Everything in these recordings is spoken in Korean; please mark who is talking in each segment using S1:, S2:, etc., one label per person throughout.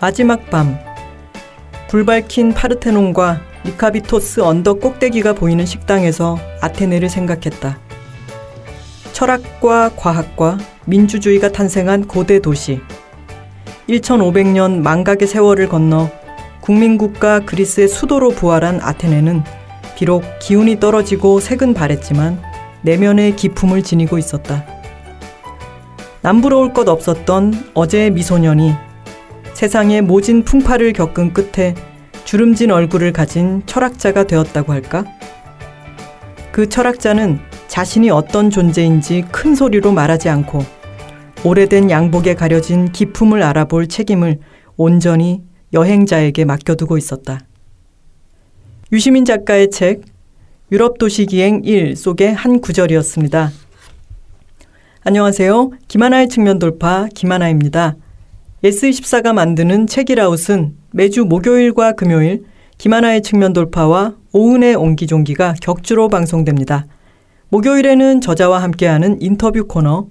S1: 마지막 밤 불밝힌 파르테논과 리카비토스 언덕 꼭대기가 보이는 식당에서 아테네를 생각했다. 철학과 과학과 민주주의가 탄생한 고대 도시. 1500년 망각의 세월을 건너 국민국가 그리스의 수도로 부활한 아테네는 비록 기운이 떨어지고 색은 바랬지만 내면의 기품을 지니고 있었다. 남부러울 것 없었던 어제의 미소년이 세상의 모진 풍파를 겪은 끝에 주름진 얼굴을 가진 철학자가 되었다고 할까? 그 철학자는 자신이 어떤 존재인지 큰 소리로 말하지 않고 오래된 양복에 가려진 기품을 알아볼 책임을 온전히 여행자에게 맡겨두고 있었다. 유시민 작가의 책 유럽 도시 기행 1 속의 한 구절이었습니다. 안녕하세요. 김하나의 측면 돌파 김하나입니다. 예스24가 만드는 책읽아웃은 매주 목요일과 금요일 김하나의 측면 돌파와 오은의 옹기종기가 격주로 방송됩니다. 목요일에는 저자와 함께하는 인터뷰 코너,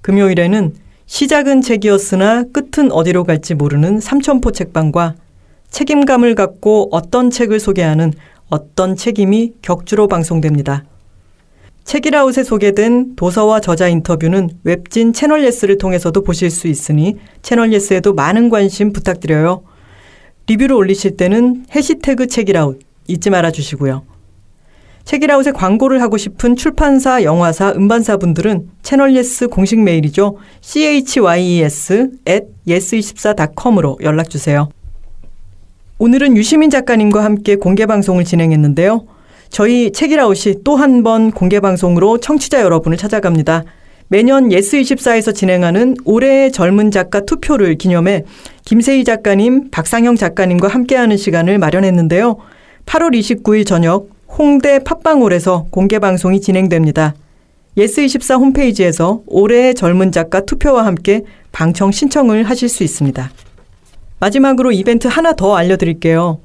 S1: 금요일에는 시작은 책이었으나 끝은 어디로 갈지 모르는 삼천포 책방과 책임감을 갖고 어떤 책을 소개하는 어떤 책임이 격주로 방송됩니다. 책읽아웃에 소개된 도서와 저자 인터뷰는 웹진 채널 예스를 통해서도 보실 수 있으니 채널 예스에도 많은 관심 부탁드려요. 리뷰를 올리실 때는 해시태그 책읽아웃 잊지 말아 주시고요. 책읽아웃에 광고를 하고 싶은 출판사, 영화사, 음반사 분들은 채널 예스 공식 메일이죠. chyes at yes24.com으로 연락 주세요. 오늘은 유시민 작가님과 함께 공개 방송을 진행했는데요. 저희 책읽아웃이 또 한 번 공개 방송으로 청취자 여러분을 찾아갑니다. 매년 예스24에서 진행하는 올해의 젊은 작가 투표를 기념해 김세희 작가님, 박상영 작가님과 함께하는 시간을 마련했는데요. 8월 29일 저녁 홍대 팟빵홀에서 공개 방송이 진행됩니다. 예스24 홈페이지에서 올해의 젊은 작가 투표와 함께 방청 신청을 하실 수 있습니다. 마지막으로 이벤트 하나 더 알려드릴게요.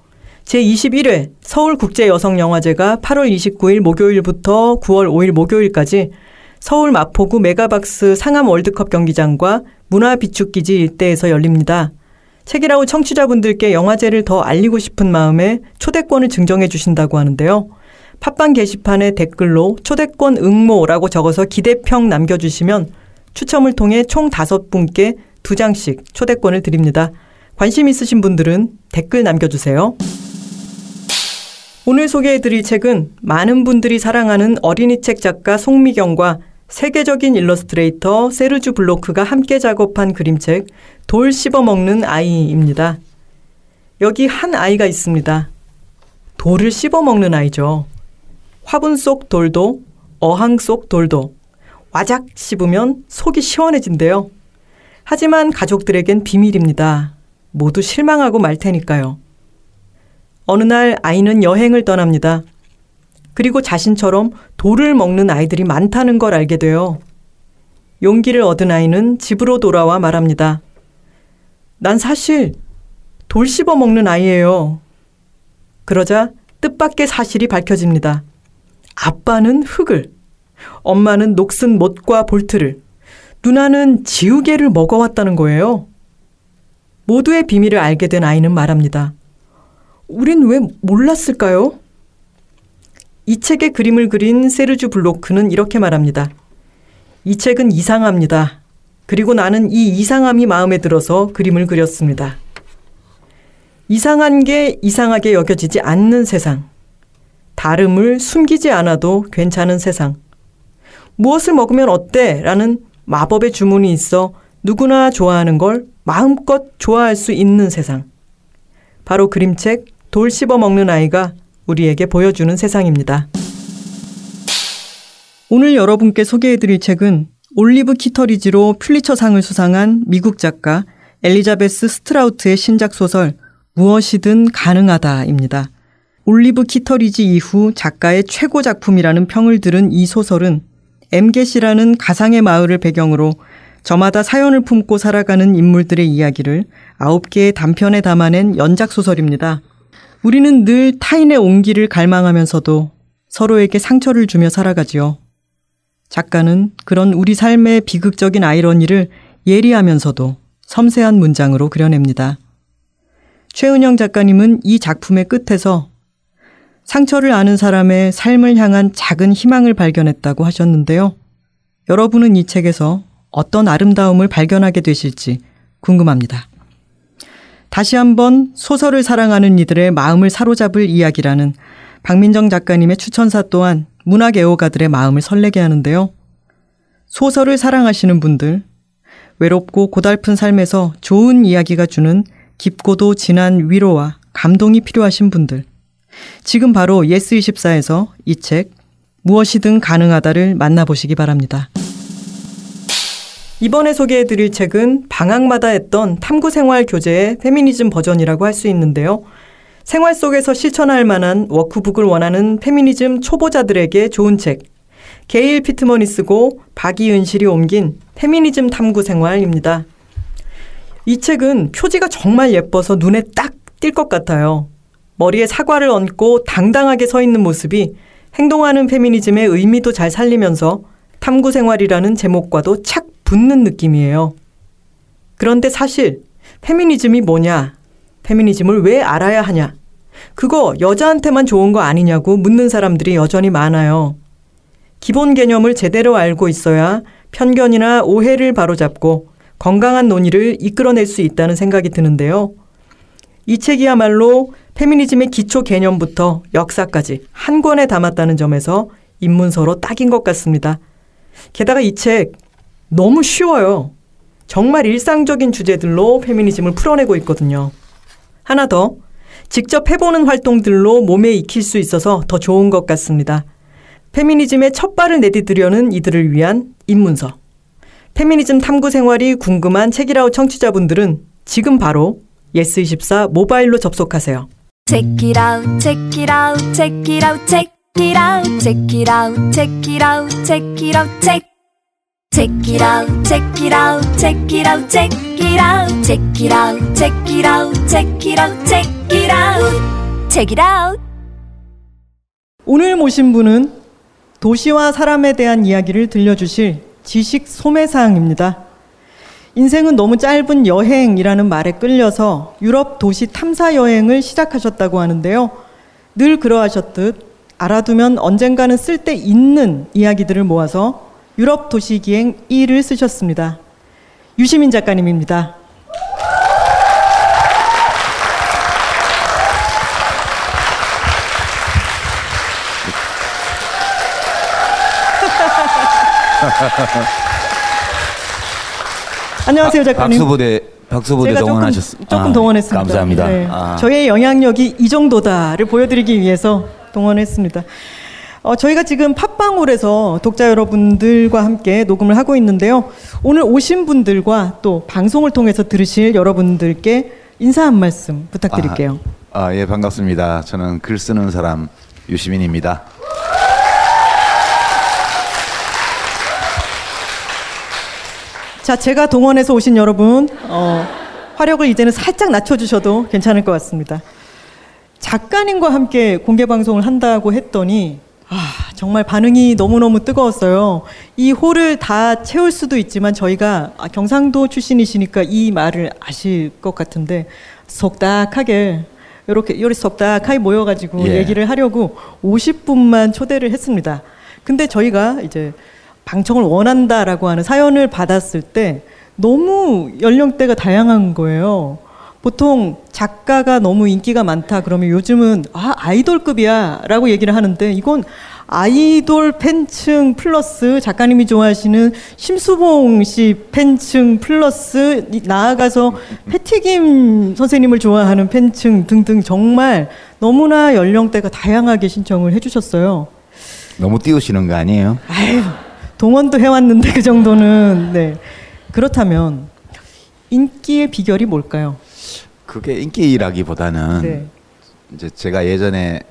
S1: 제21회 서울국제여성영화제가 8월 29일 목요일부터 9월 5일 목요일까지 서울 마포구 메가박스 상암 월드컵 경기장과 문화비축기지 일대에서 열립니다. 책이라우 청취자분들께 영화제를 더 알리고 싶은 마음에 초대권을 증정해 주신다고 하는데요. 팟빵 게시판에 댓글로 초대권 응모라고 적어서 기대평 남겨주시면 추첨을 통해 총 다섯 분께 두 장씩 초대권을 드립니다. 관심 있으신 분들은 댓글 남겨주세요. 오늘 소개해드릴 책은 많은 분들이 사랑하는 어린이 책 작가 송미경과 세계적인 일러스트레이터 세르주 블로크가 함께 작업한 그림책 돌 씹어먹는 아이입니다. 여기 한 아이가 있습니다. 돌을 씹어먹는 아이죠. 화분 속 돌도 어항 속 돌도 와작 씹으면 속이 시원해진대요. 하지만 가족들에겐 비밀입니다. 모두 실망하고 말 테니까요. 어느 날 아이는 여행을 떠납니다. 그리고 자신처럼 돌을 먹는 아이들이 많다는 걸 알게 돼요. 용기를 얻은 아이는 집으로 돌아와 말합니다. 난 사실 돌 씹어 먹는 아이예요. 그러자 뜻밖의 사실이 밝혀집니다. 아빠는 흙을, 엄마는 녹슨 못과 볼트를, 누나는 지우개를 먹어왔다는 거예요. 모두의 비밀을 알게 된 아이는 말합니다. 우린 왜 몰랐을까요? 이 책의 그림을 그린 세르주 블로크는 이렇게 말합니다. 이 책은 이상합니다. 그리고 나는 이 이상함이 마음에 들어서 그림을 그렸습니다. 이상한 게 이상하게 여겨지지 않는 세상. 다름을 숨기지 않아도 괜찮은 세상. 무엇을 먹으면 어때? 라는 마법의 주문이 있어 누구나 좋아하는 걸 마음껏 좋아할 수 있는 세상. 바로 그림책 돌 씹어 먹는 아이가 우리에게 보여주는 세상입니다. 오늘 여러분께 소개해드릴 책은 올리브 키터리지로 퓰리처상을 수상한 미국 작가 엘리자베스 스트라우트의 신작 소설 무엇이든 가능하다입니다. 올리브 키터리지 이후 작가의 최고 작품이라는 평을 들은 이 소설은 엠겟이라는 가상의 마을을 배경으로 저마다 사연을 품고 살아가는 인물들의 이야기를 아홉 개의 단편에 담아낸 연작 소설입니다. 우리는 늘 타인의 온기를 갈망하면서도 서로에게 상처를 주며 살아가지요. 작가는 그런 우리 삶의 비극적인 아이러니를 예리하면서도 섬세한 문장으로 그려냅니다. 최은영 작가님은 이 작품의 끝에서 상처를 아는 사람의 삶을 향한 작은 희망을 발견했다고 하셨는데요. 여러분은 이 책에서 어떤 아름다움을 발견하게 되실지 궁금합니다. 다시 한번 소설을 사랑하는 이들의 마음을 사로잡을 이야기라는 박민정 작가님의 추천사 또한 문학 애호가들의 마음을 설레게 하는데요. 소설을 사랑하시는 분들, 외롭고 고달픈 삶에서 좋은 이야기가 주는 깊고도 진한 위로와 감동이 필요하신 분들, 지금 바로 예스24에서 이 책 무엇이든 가능하다를 만나보시기 바랍니다. 이번에 소개해드릴 책은 방학마다 했던 탐구 생활 교재의 페미니즘 버전이라고 할 수 있는데요. 생활 속에서 실천할 만한 워크북을 원하는 페미니즘 초보자들에게 좋은 책. 게일 피트먼이 쓰고 박이은실이 옮긴 페미니즘 탐구 생활입니다. 이 책은 표지가 정말 예뻐서 눈에 딱 띌 것 같아요. 머리에 사과를 얹고 당당하게 서 있는 모습이 행동하는 페미니즘의 의미도 잘 살리면서 탐구 생활이라는 제목과도 착 붙는 느낌이에요. 그런데 사실 페미니즘이 뭐냐? 페미니즘을 왜 알아야 하냐? 그거 여자한테만 좋은 거 아니냐고 묻는 사람들이 여전히 많아요. 기본 개념을 제대로 알고 있어야 편견이나 오해를 바로잡고 건강한 논의를 이끌어낼 수 있다는 생각이 드는데요. 이 책이야말로 페미니즘의 기초 개념부터 역사까지 한 권에 담았다는 점에서 입문서로 딱인 것 같습니다. 게다가 이 책 너무 쉬워요. 정말 일상적인 주제들로 페미니즘을 풀어내고 있거든요. 하나 더, 직접 해보는 활동들로 몸에 익힐 수 있어서 더 좋은 것 같습니다. 페미니즘의 첫 발을 내디드려는 이들을 위한 입문서. 페미니즘 탐구 생활이 궁금한 책이라우 청취자분들은 지금 바로 예스24 모바일로 접속하세요. Check it out, check it out, check it out, check it out, check it out, check it out, check it out, check. Check it out, check it out, check it out, check it out, check it out, check it out, check it out, check it out, check it out. 오늘 모신 분은 도시와 사람에 대한 이야기를 들려주실 지식 소매상입니다. 인생은 너무 짧은 여행이라는 말에 끌려서 유럽 도시 탐사 여행을 시작하셨다고 하는데요. 늘 그러하셨듯 알아두면 언젠가는 쓸데 있는 이야기들을 모아서 유럽 도시기행 1을 쓰셨습니다. 유시민 작가님입니다. 안녕하세요 작가님.
S2: 박수부대 박수부대 동원하셨
S1: 조금, 조금 아, 동원했습니다.
S2: 감사합니다. 네. 아.
S1: 저의 영향력이 이 정도다를 보여드리기 위해서 동원했습니다. 어, 저희가 지금 팟빵홀에서 독자 여러분들과 함께 녹음을 하고 있는데요. 오늘 오신 분들과 또 방송을 통해서 들으실 여러분들께 인사 한 말씀 부탁드릴게요.
S2: 아, 아, 예, 반갑습니다. 저는 글 쓰는 사람 유시민입니다.
S1: 자, 제가 동원해서 오신 여러분, 어, 화력을 이제는 살짝 낮춰주셔도 괜찮을 것 같습니다. 작가님과 함께 공개 방송을 한다고 했더니 아, 정말 반응이 너무너무 뜨거웠어요. 이 홀을 다 채울 수도 있지만 저희가 아, 경상도 출신이시니까 이 말을 아실 것 같은데 속닥하게 이렇게 이렇게 속닥하게 모여가지고 예. 얘기를 하려고 50분만 초대를 했습니다. 근데 저희가 이제 방청을 원한다라고 하는 사연을 받았을 때 너무 연령대가 다양한 거예요. 보통 작가가 너무 인기가 많다 그러면 요즘은 아 아이돌급이야라고 얘기를 하는데 이건 아이돌 팬층 플러스 작가님이 좋아하시는 심수봉 씨 팬층 플러스 나아가서 패티김 선생님을 좋아하는 팬층 등등 정말 너무나 연령대가 다양하게 신청을 해주셨어요.
S2: 너무 띄우시는 거 아니에요?
S1: 아유 동원도 해왔는데 그 정도는 네 그렇다면 인기의 비결이 뭘까요?
S2: 그게 인기라기보다는 네. 이제 제가 예전에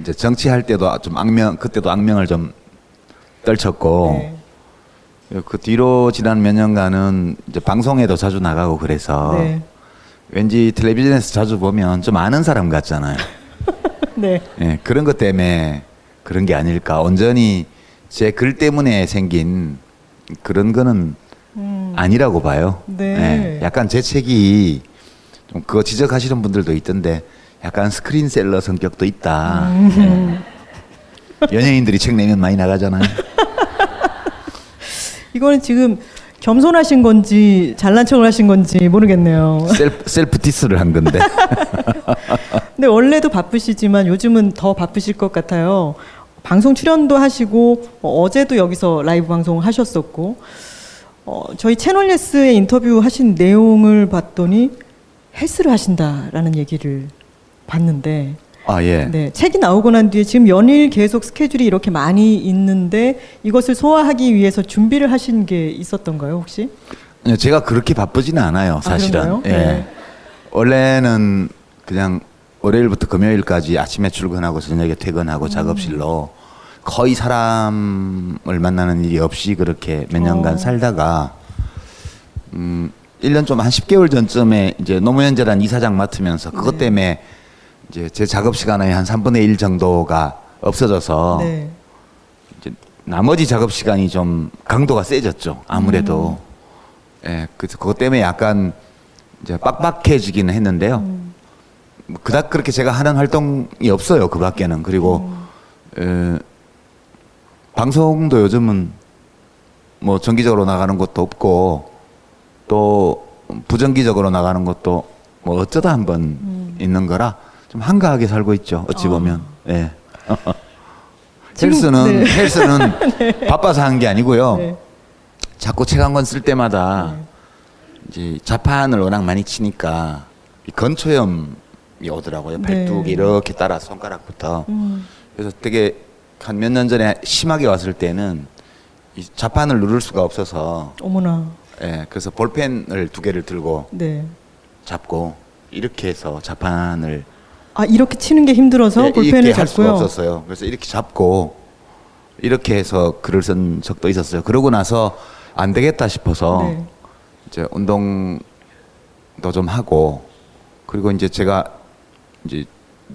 S2: 이제 정치할 때도 좀 악명 그때도 악명을 좀 떨쳤고 네. 그 뒤로 지난 몇 년간은 이제 방송에도 자주 나가고 그래서 네. 왠지 텔레비전에서 자주 보면 좀 아는 사람 같잖아요. 네. 네. 그런 것 때문에 그런 게 아닐까. 온전히 제 글 때문에 생긴 그런 거는 음. 아니라고 봐요. 네. 네. 약간 제 책이 좀 그거 지적하시는 분들도 있던데 약간 스크린셀러 성격도 있다. 음. 네. 연예인들이 책 내면 많이 나가잖아요.
S1: 이거는 지금 겸손하신 건지 잘난 척을 하신 건지 모르겠네요.
S2: 셀프, 셀프 디스를 한 건데.
S1: 근데 원래도 바쁘시지만 요즘은 더 바쁘실 것 같아요. 방송 출연도 하시고 어, 어제도 여기서 라이브 방송을 하셨었고 어, 저희 채널 예스에 인터뷰 하신 내용을 봤더니 헬스를 하신다라는 얘기를 봤는데
S2: 아, 예.
S1: 네, 책이 나오고 난 뒤에 지금 연일 계속 스케줄이 이렇게 많이 있는데 이것을 소화하기 위해서 준비를 하신 게 있었던가요, 혹시?
S2: 네, 제가 그렇게 바쁘지는 않아요, 아, 사실은. 아, 예. 네. 원래는 그냥 월요일부터 금요일까지 아침에 출근하고 저녁에 퇴근하고 음. 작업실로 거의 사람을 만나는 일이 없이 그렇게 몇 년간 어. 살다가 음 1년 좀 한 10개월 전쯤에 이제 노무현재단 이사장 맡으면서 그것 네. 때문에 이제 제 작업 시간의 한 3분의 1 정도가 없어져서 네. 이제 나머지 작업 시간이 좀 강도가 세졌죠. 아무래도. 음. 예, 그래서 그것 때문에 약간 이제 빡빡해지기는 했는데요. 음. 그닥 그렇게 제가 하는 활동이 없어요. 그 밖에는. 그리고 음. 에, 방송도 요즘은 뭐 정기적으로 나가는 것도 없고 또 부정기적으로 나가는 것도 뭐 어쩌다 한번 음. 있는 거라 좀 한가하게 살고 있죠. 어찌 아. 보면. 예. 헬스는 네. 헬스는 네. 바빠서 하는 게 아니고요. 네. 자꾸 책 한 권 쓸 때마다 네. 이제 자판을 워낙 많이 치니까 건초염이 오더라고요. 네. 발뚝이 이렇게 따라 손가락부터. 음. 그래서 되게 한 몇 년 전에 심하게 왔을 때는 이 자판을 누를 수가 없어서.
S1: 어머나.
S2: 예, 그래서 볼펜을 두 개를 들고 네. 잡고 이렇게 해서 자판을
S1: 아 이렇게 치는 게 힘들어서 네, 볼펜을
S2: 할 수가 없었어요. 그래서 이렇게 잡고 이렇게 해서 글을 쓴 적도 있었어요. 그러고 나서 안 되겠다 싶어서 네. 이제 운동도 좀 하고 그리고 이제 제가 이제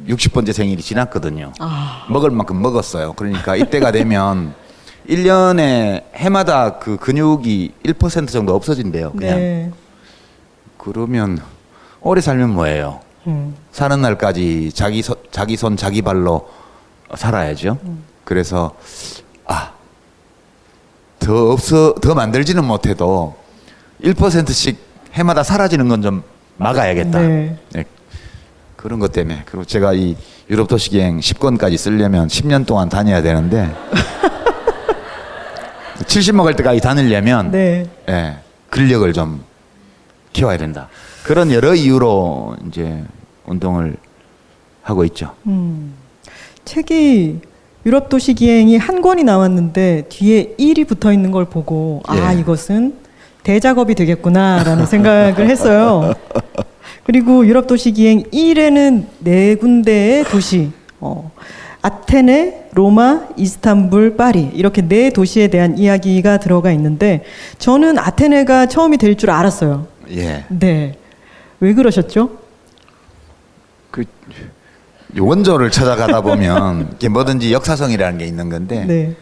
S2: 60번째 생일이 지났거든요. 아. 먹을 만큼 먹었어요. 그러니까 이때가 되면 1년에 해마다 그 근육이 1% 정도 없어진대요. 그냥. 네. 그러면 오래 살면 뭐예요? 음. 사는 날까지 자기 서, 자기 손 자기 발로 살아야죠. 음. 그래서 아 더 없어 더 만들지는 못해도 1%씩 해마다 사라지는 건 좀 막아야겠다. 네. 네. 그런 것 때문에 그리고 제가 이 유럽 도시 기행 10권까지 쓰려면 10년 동안 다녀야 되는데 70 먹을 때까지 다니려면 네. 예, 근력을 좀 키워야 된다. 그런 여러 이유로 이제 운동을 하고 있죠. 음,
S1: 책이 유럽 도시 기행이 한 권이 나왔는데 뒤에 1이 붙어 있는 걸 보고 아, 예. 아 이것은 대작업이 되겠구나라는 생각을 했어요. 그리고 유럽 도시 기행 1에는 네 군데의 도시 어, 아테네, 로마, 이스탄불, 파리 이렇게 네 도시에 대한 이야기가 들어가 있는데 저는 아테네가 처음이 될 줄 알았어요.
S2: 예.
S1: 네. 왜 그러셨죠?
S2: 그 원조를 찾아가다 보면 이게 뭐든지 역사성이라는 게 있는 건데 네.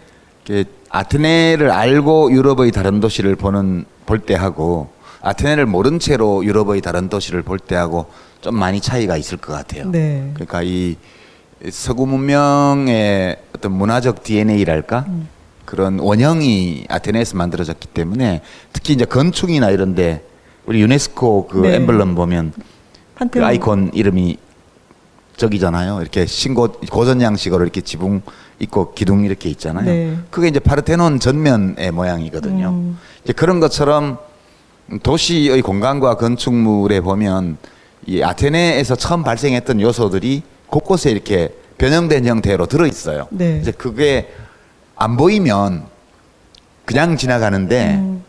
S2: 이게 아테네를 알고 유럽의 다른 도시를 보는 볼 때하고 아테네를 모른 채로 유럽의 다른 도시를 볼 때하고 좀 많이 차이가 있을 것 같아요. 네. 그러니까 이 서구 문명의 어떤 문화적 DNA랄까 음. 그런 원형이 아테네에서 만들어졌기 때문에 특히 이제 건축이나 이런데 우리 유네스코 그 네. 엠블럼 보면 그 아이콘 이름이 저기잖아요. 이렇게 신고 고전 양식으로 이렇게 지붕 있고 기둥 이렇게 있잖아요. 네. 그게 이제 파르테논 전면의 모양이거든요. 음. 이제 그런 것처럼 도시의 공간과 건축물에 보면 이 아테네에서 처음 발생했던 요소들이 곳곳에 이렇게 변형된 형태로 들어 있어요. 네. 이제 그게 안 보이면 그냥 지나가는데 음.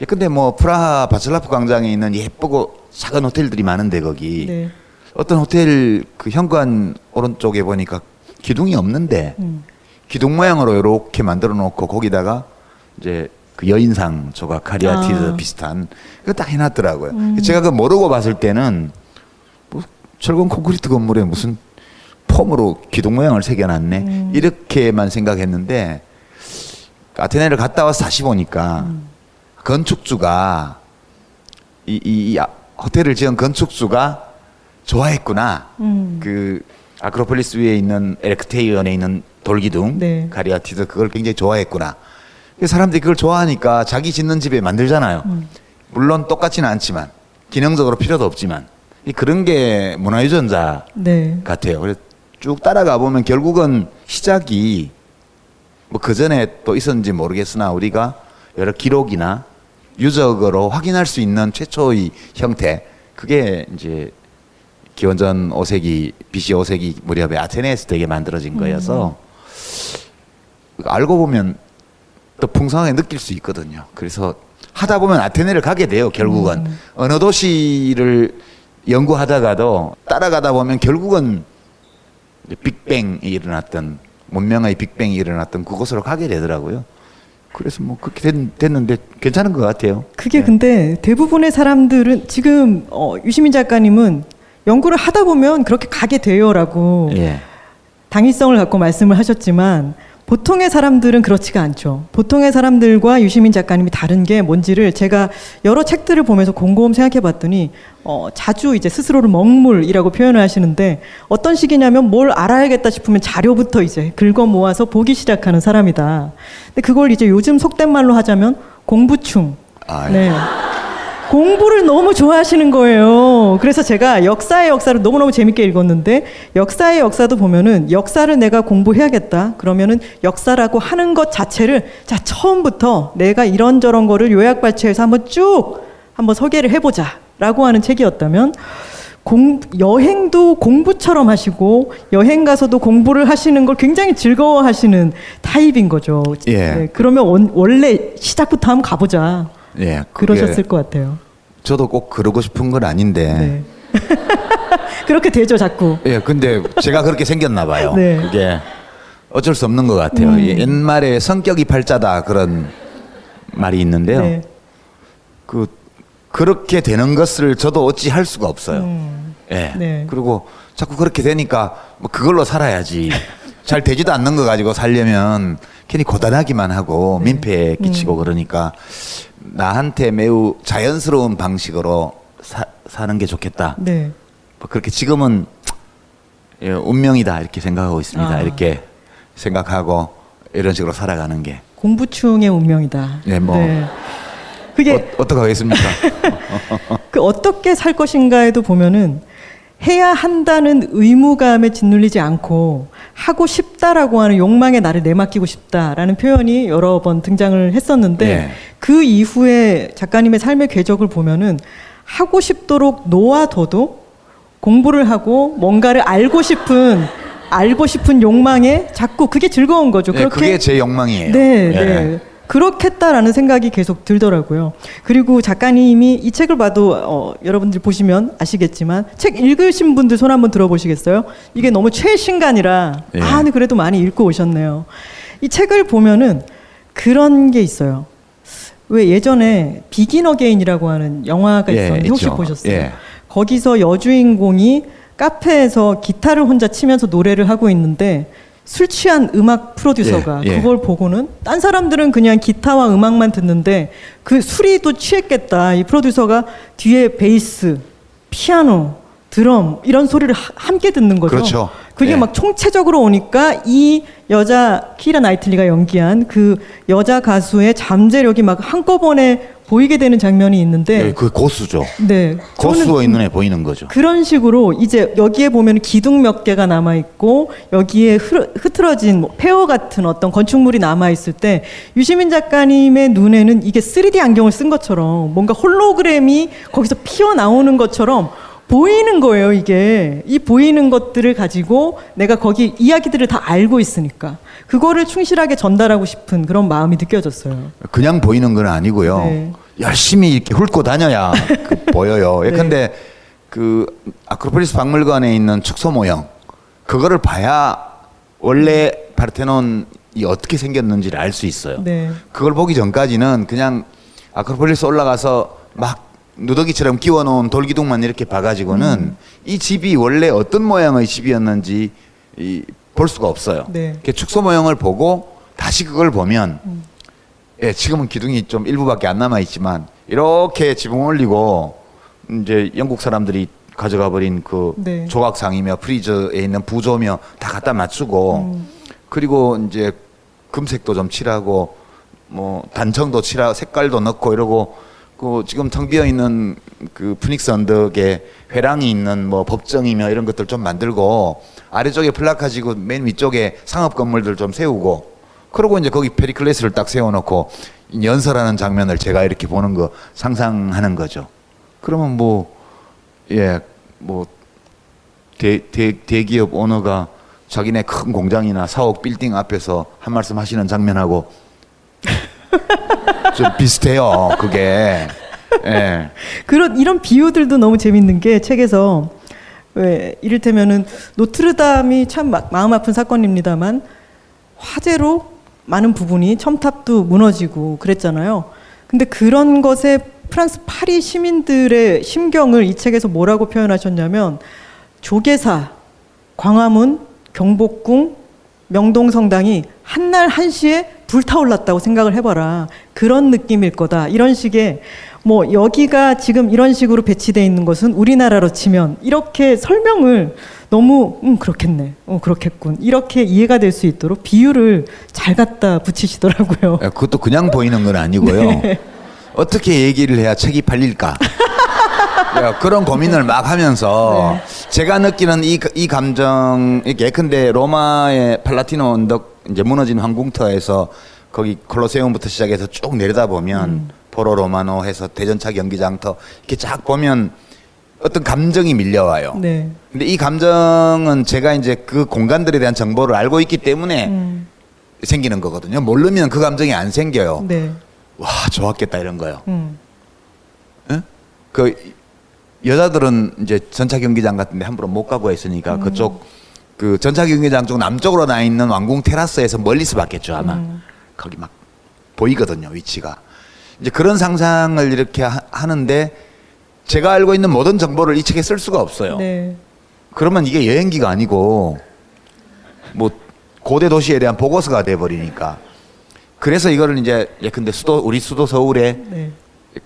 S2: 예, 근데 뭐 프라하 바슬라프 광장에 있는 예쁘고 작은 호텔들이 많은데 거기 네. 어떤 호텔 그 현관 오른쪽에 보니까 기둥이 없는데 음. 기둥 모양으로 이렇게 만들어 놓고 거기다가 이제 그 여인상 조각 카리아티드 아. 비슷한 그거 딱 해놨더라고요. 음. 제가 그 모르고 봤을 때는 뭐 철근 콘크리트 건물에 무슨 폼으로 기둥 모양을 새겨놨네 음. 이렇게만 생각했는데 아테네를 갔다 와서 다시 보니까 음. 건축주가 이, 이, 이 호텔을 지은 건축주가 좋아했구나. 음. 그 아크로폴리스 위에 있는 에렉테이언에 있는 돌기둥 네. 가리아티드 그걸 굉장히 좋아했구나. 사람들이 그걸 좋아하니까 자기 짓는 집에 만들잖아요. 음. 물론 똑같지는 않지만 기능적으로 필요도 없지만 그런 게 문화유전자 네. 같아요. 그래서 쭉 따라가 보면 결국은 시작이 뭐 그 전에 또 있었는지 모르겠으나 우리가 여러 기록이나 유적으로 확인할 수 있는 최초의 형태 그게 이제 기원전 5세기 BC 5세기 무렵에 아테네에서 되게 만들어진 음. 거여서 음. 알고 보면 또 풍성하게 느낄 수 있거든요. 그래서 하다 보면 아테네를 가게 돼요. 결국은 음. 어느 도시를 연구하다가도 따라가다 보면 결국은 빅뱅이 일어났던 문명의 빅뱅이 일어났던 그곳으로 가게 되더라고요. 그래서 뭐 그렇게 됐, 는데 괜찮은 것 같아요.
S1: 그게 네. 근데 대부분의 사람들은 지금 어, 유시민 작가님은 연구를 하다 보면 그렇게 가게 돼요라고 예. 당위성을 갖고 말씀을 하셨지만 보통의 사람들은 그렇지가 않죠. 보통의 사람들과 유시민 작가님이 다른 게 뭔지를 제가 여러 책들을 보면서 곰곰 생각해 봤더니 어, 자주 이제 스스로를 먹물이라고 표현을 하시는데 어떤 식이냐면 뭘 알아야겠다 싶으면 자료부터 이제 긁어 모아서 보기 시작하는 사람이다. 근데 그걸 이제 요즘 속된 말로 하자면 공부충. 아, 예. 네. 공부를 너무 좋아하시는 거예요. 그래서 제가 역사의 역사를 너무너무 재밌게 읽었는데 역사의 역사도 보면은 역사를 내가 공부해야겠다. 그러면은 역사라고 하는 것 자체를 자, 처음부터 내가 이런저런 거를 요약 발췌해서 한번 쭉 한번 소개를 해 보자. 라고 하는 책이었다면 공, 여행도 공부처럼 하시고 여행 가서도 공부를 하시는 걸 굉장히 즐거워하시는 타입인 거죠. 예. 네, 그러면 원, 원래 시작부터 한번 가보자. 예, 그러셨을 것 같아요.
S2: 저도 꼭 그러고 싶은 건 아닌데. 네.
S1: 그렇게 되죠, 자꾸.
S2: 예, 근데 제가 그렇게 생겼나 봐요. 네. 그게 어쩔 수 없는 것 같아요. 음. 옛말에 성격이 팔자다 그런 말이 있는데요. 네. 그 그렇게 되는 것을 저도 어찌 할 수가 없어요. 음. 예. 네. 그리고 자꾸 그렇게 되니까 뭐 그걸로 살아야지. 잘 되지도 않는 거 가지고 살려면 괜히 고단하기만 하고 네. 민폐에 끼치고 음. 그러니까 나한테 매우 자연스러운 방식으로 사, 사는 게 좋겠다. 네. 뭐 그렇게 지금은 예, 운명이다 이렇게 생각하고 있습니다. 아. 이렇게 생각하고 이런 식으로 살아가는 게
S1: 공부충의 운명이다.
S2: 네, 뭐 네. 그게 어, 어떻게 하겠습니까?
S1: 그 어떻게 살 것인가에도 보면은 해야 한다는 의무감에 짓눌리지 않고 하고 싶다라고 하는 욕망에 나를 내맡기고 싶다라는 표현이 여러 번 등장을 했었는데 네. 그 이후에 작가님의 삶의 궤적을 보면은 하고 싶도록 놓아둬도 공부를 하고 뭔가를 알고 싶은 알고 싶은 욕망에 자꾸 그게 즐거운 거죠.
S2: 네, 그렇게 그게 제 욕망이에요.
S1: 네, 네. 네. 그렇겠다라는 생각이 계속 들더라고요. 그리고 작가님이 이 책을 봐도 어, 여러분들 보시면 아시겠지만 책 읽으신 분들 손 한번 들어보시겠어요? 이게 너무 최신간이라 예. 아, 근데 그래도 많이 읽고 오셨네요. 이 책을 보면은 그런 게 있어요. 왜 예전에 비긴 어게인이라고 하는 영화가 예, 있었는데 예, 혹시 보셨어요? 예. 거기서 여주인공이 카페에서 기타를 혼자 치면서 노래를 하고 있는데 술 취한 음악 프로듀서가 예, 예. 그걸 보고는 딴 사람들은 그냥 기타와 음악만 듣는데 그 술이 또 취했겠다. 이 프로듀서가 뒤에 베이스, 피아노, 드럼 이런 소리를 하, 함께 듣는 거죠.
S2: 그렇죠.
S1: 그게 예. 막 총체적으로 오니까 이 여자 키라 나이틀리가 연기한 그 여자 가수의 잠재력이 막 한꺼번에 보이게 되는 장면이 있는데
S2: 네, 그 고수죠. 네, 고수가 있는 애 보이는 거죠.
S1: 그런 식으로 이제 여기에 보면 기둥 몇 개가 남아 있고 여기에 흐, 흐트러진 뭐 폐허 같은 어떤 건축물이 남아 있을 때 유시민 작가님의 눈에는 이게 3D 안경을 쓴 것처럼 뭔가 홀로그램이 거기서 피어 나오는 것처럼 보이는 거예요, 이게. 이 보이는 것들을 가지고 내가 거기 이야기들을 다 알고 있으니까. 그거를 충실하게 전달하고 싶은 그런 마음이 느껴졌어요.
S2: 그냥 보이는 건 아니고요. 네. 열심히 이렇게 훑고 다녀야 그 보여요. 예컨대 네. 그 아크로폴리스 박물관에 있는 축소 모형 그거를 봐야 원래 파르테논이 어떻게 생겼는지를 알 수 있어요. 네. 그걸 보기 전까지는 그냥 아크로폴리스 올라가서 막 누더기처럼 끼워놓은 돌기둥만 이렇게 봐가지고는 음. 이 집이 원래 어떤 모양의 집이었는지 이, 볼 수가 없어요. 네. 축소 모형을 보고 다시 그걸 보면 음. 예, 지금은 기둥이 좀 일부밖에 안 남아 있지만 이렇게 지붕 올리고 이제 영국 사람들이 가져가 버린 그 네. 조각상이며 프리저에 있는 부조며 다 갖다 맞추고 음. 그리고 이제 금색도 좀 칠하고 뭐 단청도 칠하고 색깔도 넣고 이러고 그 지금 텅 비어 있는 그 푸닉스 언덕에 회랑이 있는 뭐 법정이며 이런 것들 좀 만들고 아래쪽에 플라카지고 맨 위쪽에 상업 건물들 좀 세우고 그러고 이제 거기 페리클레스를 딱 세워놓고 연설하는 장면을 제가 이렇게 보는 거 상상하는 거죠. 그러면 뭐 예, 뭐, 대, 대, 대기업 오너가 자기네 큰 공장이나 사옥 빌딩 앞에서 한 말씀 하시는 장면하고 좀 비슷해요, 그게. 예.
S1: 그런, 이런 비유들도 너무 재밌는 게 책에서 왜, 이를테면은 노트르담이 참 마음 아픈 사건입니다만 화재로 많은 부분이 첨탑도 무너지고 그랬잖아요. 근데 그런 것에 프랑스 파리 시민들의 심경을 이 책에서 뭐라고 표현하셨냐면 조계사, 광화문, 경복궁, 명동성당이 한날 한시에 불타올랐다고 생각을 해봐라. 그런 느낌일 거다. 이런 식의 뭐 여기가 지금 이런 식으로 배치되어 있는 것은 우리나라로 치면 이렇게 설명을 너무 음 그렇겠네, 어 그렇겠군 이렇게 이해가 될 수 있도록 비유를 잘 갖다 붙이시더라고요.
S2: 예, 그것도 그냥 보이는 건 아니고요. 네. 어떻게 얘기를 해야 책이 팔릴까? 그런 고민을 막 하면서 네. 제가 느끼는 이, 이 감정, 예컨대 로마의 팔라티노 언덕 이제 무너진 황궁터에서 거기 콜로세움부터 시작해서 쭉 내려다 보면 음. 포로 로마노 해서 대전차 경기장터 이렇게 쫙 보면 어떤 감정이 밀려와요. 네. 근데 이 감정은 제가 이제 그 공간들에 대한 정보를 알고 있기 때문에 음. 생기는 거거든요. 모르면 그 감정이 안 생겨요. 네. 와 좋았겠다 이런 거요. 음. 응? 그 여자들은 이제 전차 경기장 같은데 함부로 못 가고 있으니까 음. 그쪽 그 전차 경기장 쪽 남쪽으로 나 있는 왕궁 테라스에서 멀리서 봤겠죠 아마 음. 거기 막 보이거든요 위치가 이제 그런 상상을 이렇게 하, 하는데 제가 알고 있는 모든 정보를 이 책에 쓸 수가 없어요. 네. 그러면 이게 여행기가 아니고 뭐 고대 도시에 대한 보고서가 돼 버리니까 그래서 이거를 이제 예컨대 수도 우리 수도 서울에 네.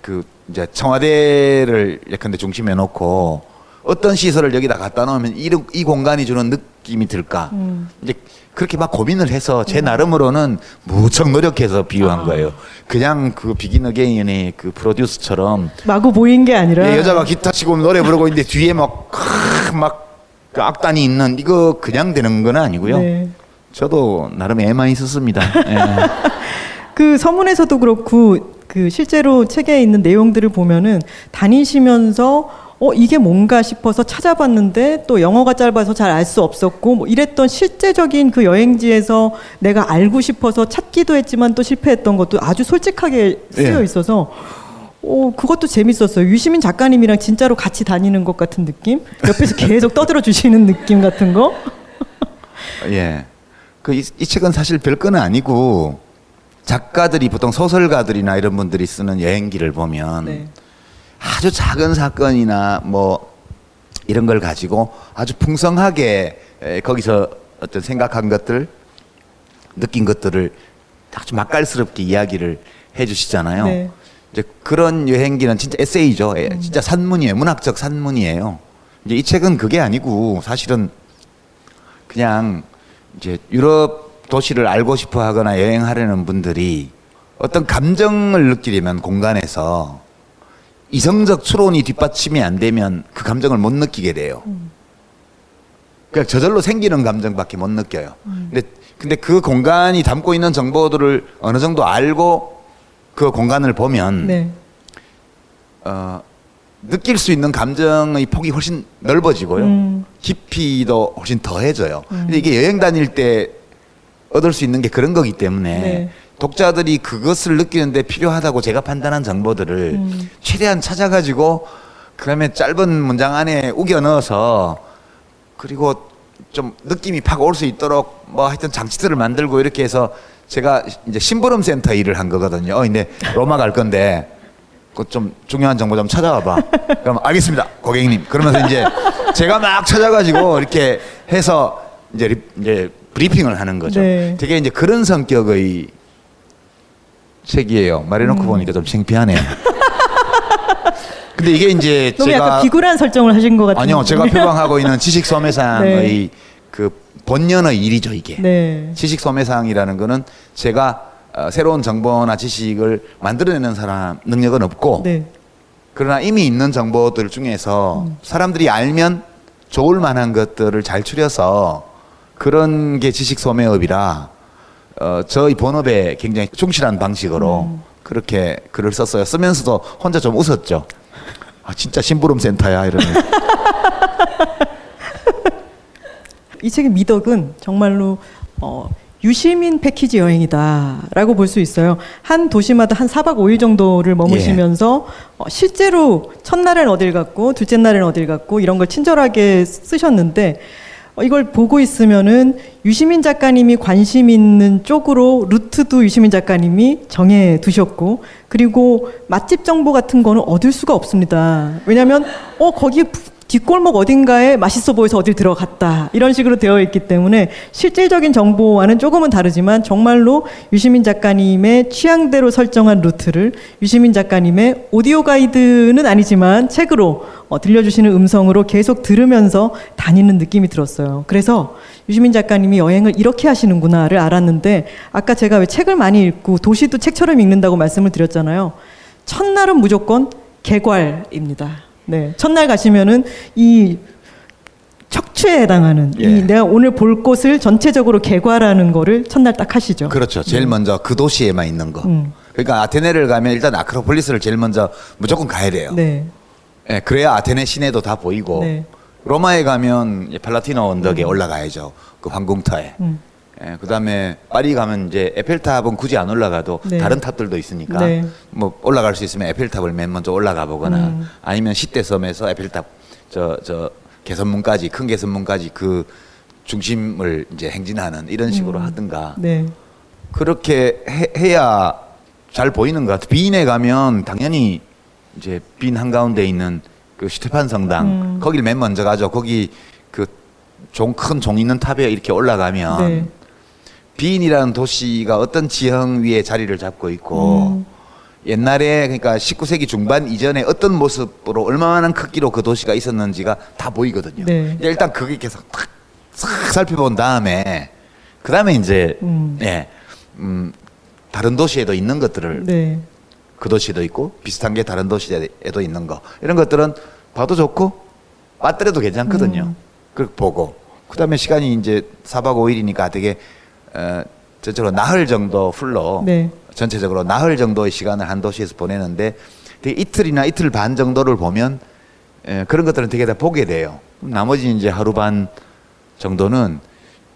S2: 그 이제 청와대를 예컨대 중심에 놓고 어떤 시설을 여기다 갖다 놓으면 이, 이 공간이 주는 느낌이 들까? 음. 이제 그렇게 막 고민을 해서 제 음. 나름으로는 무척 노력해서 비유한 아. 거예요. 그냥 그 비긴 어게인의 그 프로듀스처럼
S1: 마구 보인 게 아니라
S2: 예, 여자가 기타 치고 노래 부르고 있는데 뒤에 막막 그 악단이 있는 이거 그냥 되는 건 아니고요. 네. 저도 나름 애만 있었습니다. 예.
S1: 그 서문에서도 그렇고 그 실제로 책에 있는 내용들을 보면은 다니시면서 어 이게 뭔가 싶어서 찾아봤는데 또 영어가 짧아서 잘 알 수 없었고 뭐 이랬던 실제적인 그 여행지에서 내가 알고 싶어서 찾기도 했지만 또 실패했던 것도 아주 솔직하게 쓰여 예. 있어서 어, 그것도 재밌었어요. 유시민 작가님이랑 진짜로 같이 다니는 것 같은 느낌? 옆에서 계속 떠들어 주시는 느낌 같은 거?
S2: 예. 그 이, 이 책은 사실 별거는 아니고 작가들이 보통 소설가들이나 이런 분들이 쓰는 여행기를 보면 네. 아주 작은 사건이나 뭐 이런 걸 가지고 아주 풍성하게 거기서 어떤 생각한 것들, 느낀 것들을 아주 맛깔스럽게 이야기를 해주시잖아요. 네. 이제 그런 여행기는 진짜 에세이죠. 음. 진짜 산문이에요. 문학적 산문이에요. 이제 이 책은 그게 아니고 사실은 그냥 이제 유럽 도시를 알고 싶어 하거나 여행하려는 분들이 어떤 감정을 느끼려면 공간에서 이성적 추론이 뒷받침이 안 되면 그 감정을 못 느끼게 돼요. 음. 그냥 저절로 생기는 감정밖에 못 느껴요. 음. 근데, 근데 그 공간이 담고 있는 정보들을 어느 정도 알고 그 공간을 보면, 네. 어, 느낄 수 있는 감정의 폭이 훨씬 넓어지고요. 음. 깊이도 훨씬 더해져요. 음. 근데 이게 여행 다닐 때 얻을 수 있는 게 그런 거기 때문에 네. 독자들이 그것을 느끼는데 필요하다고 제가 판단한 정보들을 음. 최대한 찾아가지고 그러면 짧은 문장 안에 우겨 넣어서 그리고 좀 느낌이 팍 올 수 있도록 뭐 하여튼 장치들을 만들고 이렇게 해서 제가 이제 심부름 센터 일을 한 거거든요. 어, 근데 로마 갈 건데 그 좀 중요한 정보 좀 찾아와 봐. 그럼 알겠습니다, 고객님. 그러면서 이제 제가 막 찾아가지고 이렇게 해서 이제 리, 이제 브리핑을 하는 거죠. 네. 되게 이제 그런 성격의 책이에요. 말해놓고 음. 보니까 좀 창피하네요. 근데 이게 이제
S1: 너무 제가 약간 비굴한 설정을 하신 것 같아요.
S2: 아니요, 제가 표방하고 있는 지식 소매상의 네. 그 본연의 일이죠 이게. 네. 지식 소매상이라는 거는 제가 어, 새로운 정보나 지식을 만들어내는 사람 능력은 없고 네. 그러나 이미 있는 정보들 중에서 음. 사람들이 알면 좋을 만한 것들을 잘 추려서 그런 게 지식 소매업이라 어, 저희 본업에 굉장히 충실한 방식으로 음. 그렇게 글을 썼어요. 쓰면서도 혼자 좀 웃었죠. 아, 진짜 심부름 센터야 이러면.
S1: 이 책의 미덕은 정말로 어, 유시민 패키지 여행이다라고 볼 수 있어요. 한 도시마다 한 4박 5일 정도를 머무시면서 예. 어, 실제로 첫날엔 어딜 갔고 둘째 날엔 어딜 갔고 이런 걸 친절하게 쓰셨는데 어, 이걸 보고 있으면은 유시민 작가님이 관심 있는 쪽으로 루트도 유시민 작가님이 정해 두셨고 그리고 맛집 정보 같은 거는 얻을 수가 없습니다. 왜냐하면 어 거기 뒷골목 어딘가에 맛있어 보여서 어딜 들어갔다. 이런 식으로 되어 있기 때문에 실질적인 정보와는 조금은 다르지만 정말로 유시민 작가님의 취향대로 설정한 루트를 유시민 작가님의 오디오 가이드는 아니지만 책으로 어, 들려주시는 음성으로 계속 들으면서 다니는 느낌이 들었어요. 그래서 유시민 작가님이 여행을 이렇게 하시는구나를 알았는데 아까 제가 왜 책을 많이 읽고 도시도 책처럼 읽는다고 말씀을 드렸잖아요. 첫날은 무조건 개괄입니다. 네. 첫날 가시면은 이 척추에 해당하는 예. 이 내가 오늘 볼 곳을 전체적으로 개괄하는 거를 첫날 딱 하시죠.
S2: 그렇죠. 제일 네. 먼저 그 도시에만 있는 거. 음. 그러니까 아테네를 가면 일단 아크로폴리스를 제일 먼저 무조건 가야 돼요. 네. 예, 그래야 아테네 시내도 다 보이고 네. 로마에 가면 팔라티노 언덕에 음. 올라가야죠. 그 황궁터에. 음. 예, 그다음에 파리 가면 이제 에펠탑은 굳이 안 올라가도 네. 다른 탑들도 있으니까 네. 뭐 올라갈 수 있으면 에펠탑을 맨 먼저 올라가 보거나 음. 아니면 시테섬에서 에펠탑 저 저 개선문까지 큰 개선문까지 그 중심을 이제 행진하는 이런 식으로 음. 하든가 네. 그렇게 해, 야잘 보이는 것 같아. 비인에 가면 당연히 이제 빈 한가운데 있는 그 슈테판 성당 음. 거길 맨 먼저 가죠. 거기 그 종 큰 종 있는 탑에 이렇게 올라가면 네. 비인이라는 도시가 어떤 지형 위에 자리를 잡고 있고 음. 옛날에 그러니까 19세기 중반 이전에 어떤 모습으로 얼마나 크기로 그 도시가 있었는지가 다 보이거든요. 네. 일단 그게 계속 탁, 싹 살펴본 다음에 그 다음에 이제 음. 예, 음, 다른 도시에도 있는 것들을 네. 그 도시에도 있고 비슷한 게 다른 도시에도 있는 거 이런 것들은 봐도 좋고 빠뜨려도 괜찮거든요. 음. 그 보고 그 다음에 시간이 이제 4박 5일이니까 되게 어, 전체적으로 나흘 정도 훌러 네. 전체적으로 나흘 정도의 시간을 한 도시에서 보내는데 이틀이나 이틀 반 정도를 보면 에, 예, 그런 것들은 되게 다 보게 돼요. 나머지 이제 하루 반 정도는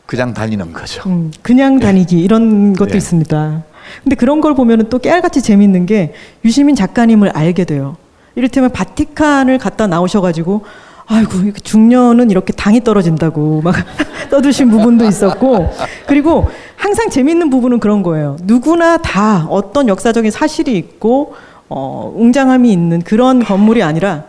S2: 그냥 다니는 거죠. 음,
S1: 그냥 다니기 이런 것도 네. 있습니다. 근데 그런 걸 보면은 또 깨알같이 재밌는 게 유시민 작가님을 알게 돼요. 이를테면 바티칸을 갔다 나오셔가지고 아이고 중년은 이렇게 당이 떨어진다고 막 떠드신 부분도 있었고 그리고 항상 재밌는 부분은 그런 거예요. 누구나 다 어떤 역사적인 사실이 있고 어, 웅장함이 있는 그런 건물이 아니라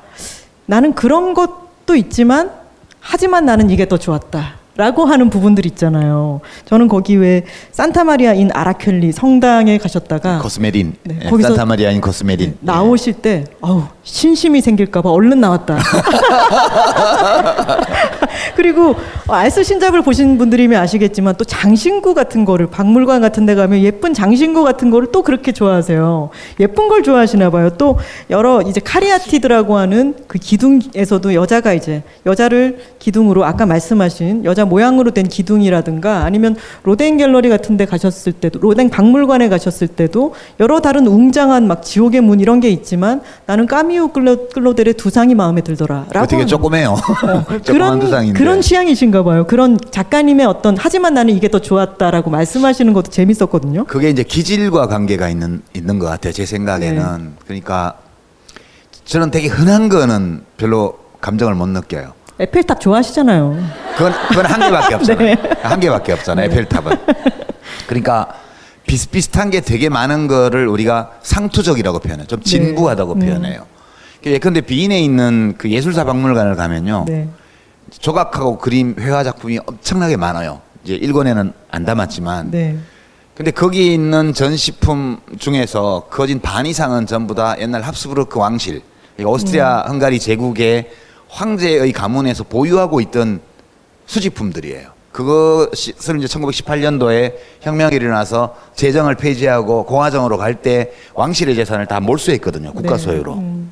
S1: 나는 그런 것도 있지만 하지만 나는 이게 더 좋았다. 라고 하는 부분들 있잖아요. 저는 거기 왜 산타마리아인 아라켈리 성당에 가셨다가
S2: 코스메린 네, 네, 거기서 산타마리아인 코스메린 네,
S1: 나오실 때 아우 신심이 생길까봐 얼른 나왔다. 그리고 알스 신잡을 보신 분들이면 아시겠지만 또 장신구 같은 거를 박물관 같은 데 가면 예쁜 장신구 같은 거를 또 그렇게 좋아하세요. 예쁜 걸 좋아하시나 봐요. 또 여러 이제 카리아티드라고 하는 그 기둥에서도 여자가 이제 여자를 기둥으로 아까 말씀하신 여자 모양으로 된 기둥이라든가 아니면 로댕 갤러리 같은 데 가셨을 때도 로댕 박물관에 가셨을 때도 여러 다른 웅장한 막 지옥의 문 이런 게 있지만 나는 까미유 클로, 클로델의 두상이 마음에 들더라. 라고
S2: 되게 조그매요. 어,
S1: 그런 두상인데. 그런 취향이신가 봐요. 그런 작가님의 어떤 하지만 나는 이게 더 좋았다라고 말씀하시는 것도 재밌었거든요.
S2: 그게 이제 기질과 관계가 있는 있는 것 같아요. 제 생각에는. 네. 그러니까 저는 되게 흔한 거는 별로 감정을 못 느껴요.
S1: 에펠탑 좋아하시잖아요.
S2: 그건 그건 한 개밖에 없잖아요. 네. 한 개밖에 없잖아요. 네. 에펠탑은. 그러니까 비슷비슷한 게 되게 많은 거를 우리가 상투적이라고 표현해요. 좀 네. 진부하다고 네. 표현해요. 예컨대 비인에 있는 그 예술사 박물관을 가면요. 네. 조각하고 그림 회화 작품이 엄청나게 많아요. 이제 일권에는 안 담았지만. 네. 근데 거기 있는 전시품 중에서 거진 반 이상은 전부 다 옛날 합스부르크 왕실 오스트리아 음. 헝가리 제국의 황제의 가문에서 보유하고 있던 수집품들이에요. 그것을 이제 1918년도에 혁명이 일어나서 재정을 폐지하고 공화정으로 갈 때 왕실의 재산을 다 몰수했거든요. 국가 네. 소유로. 음.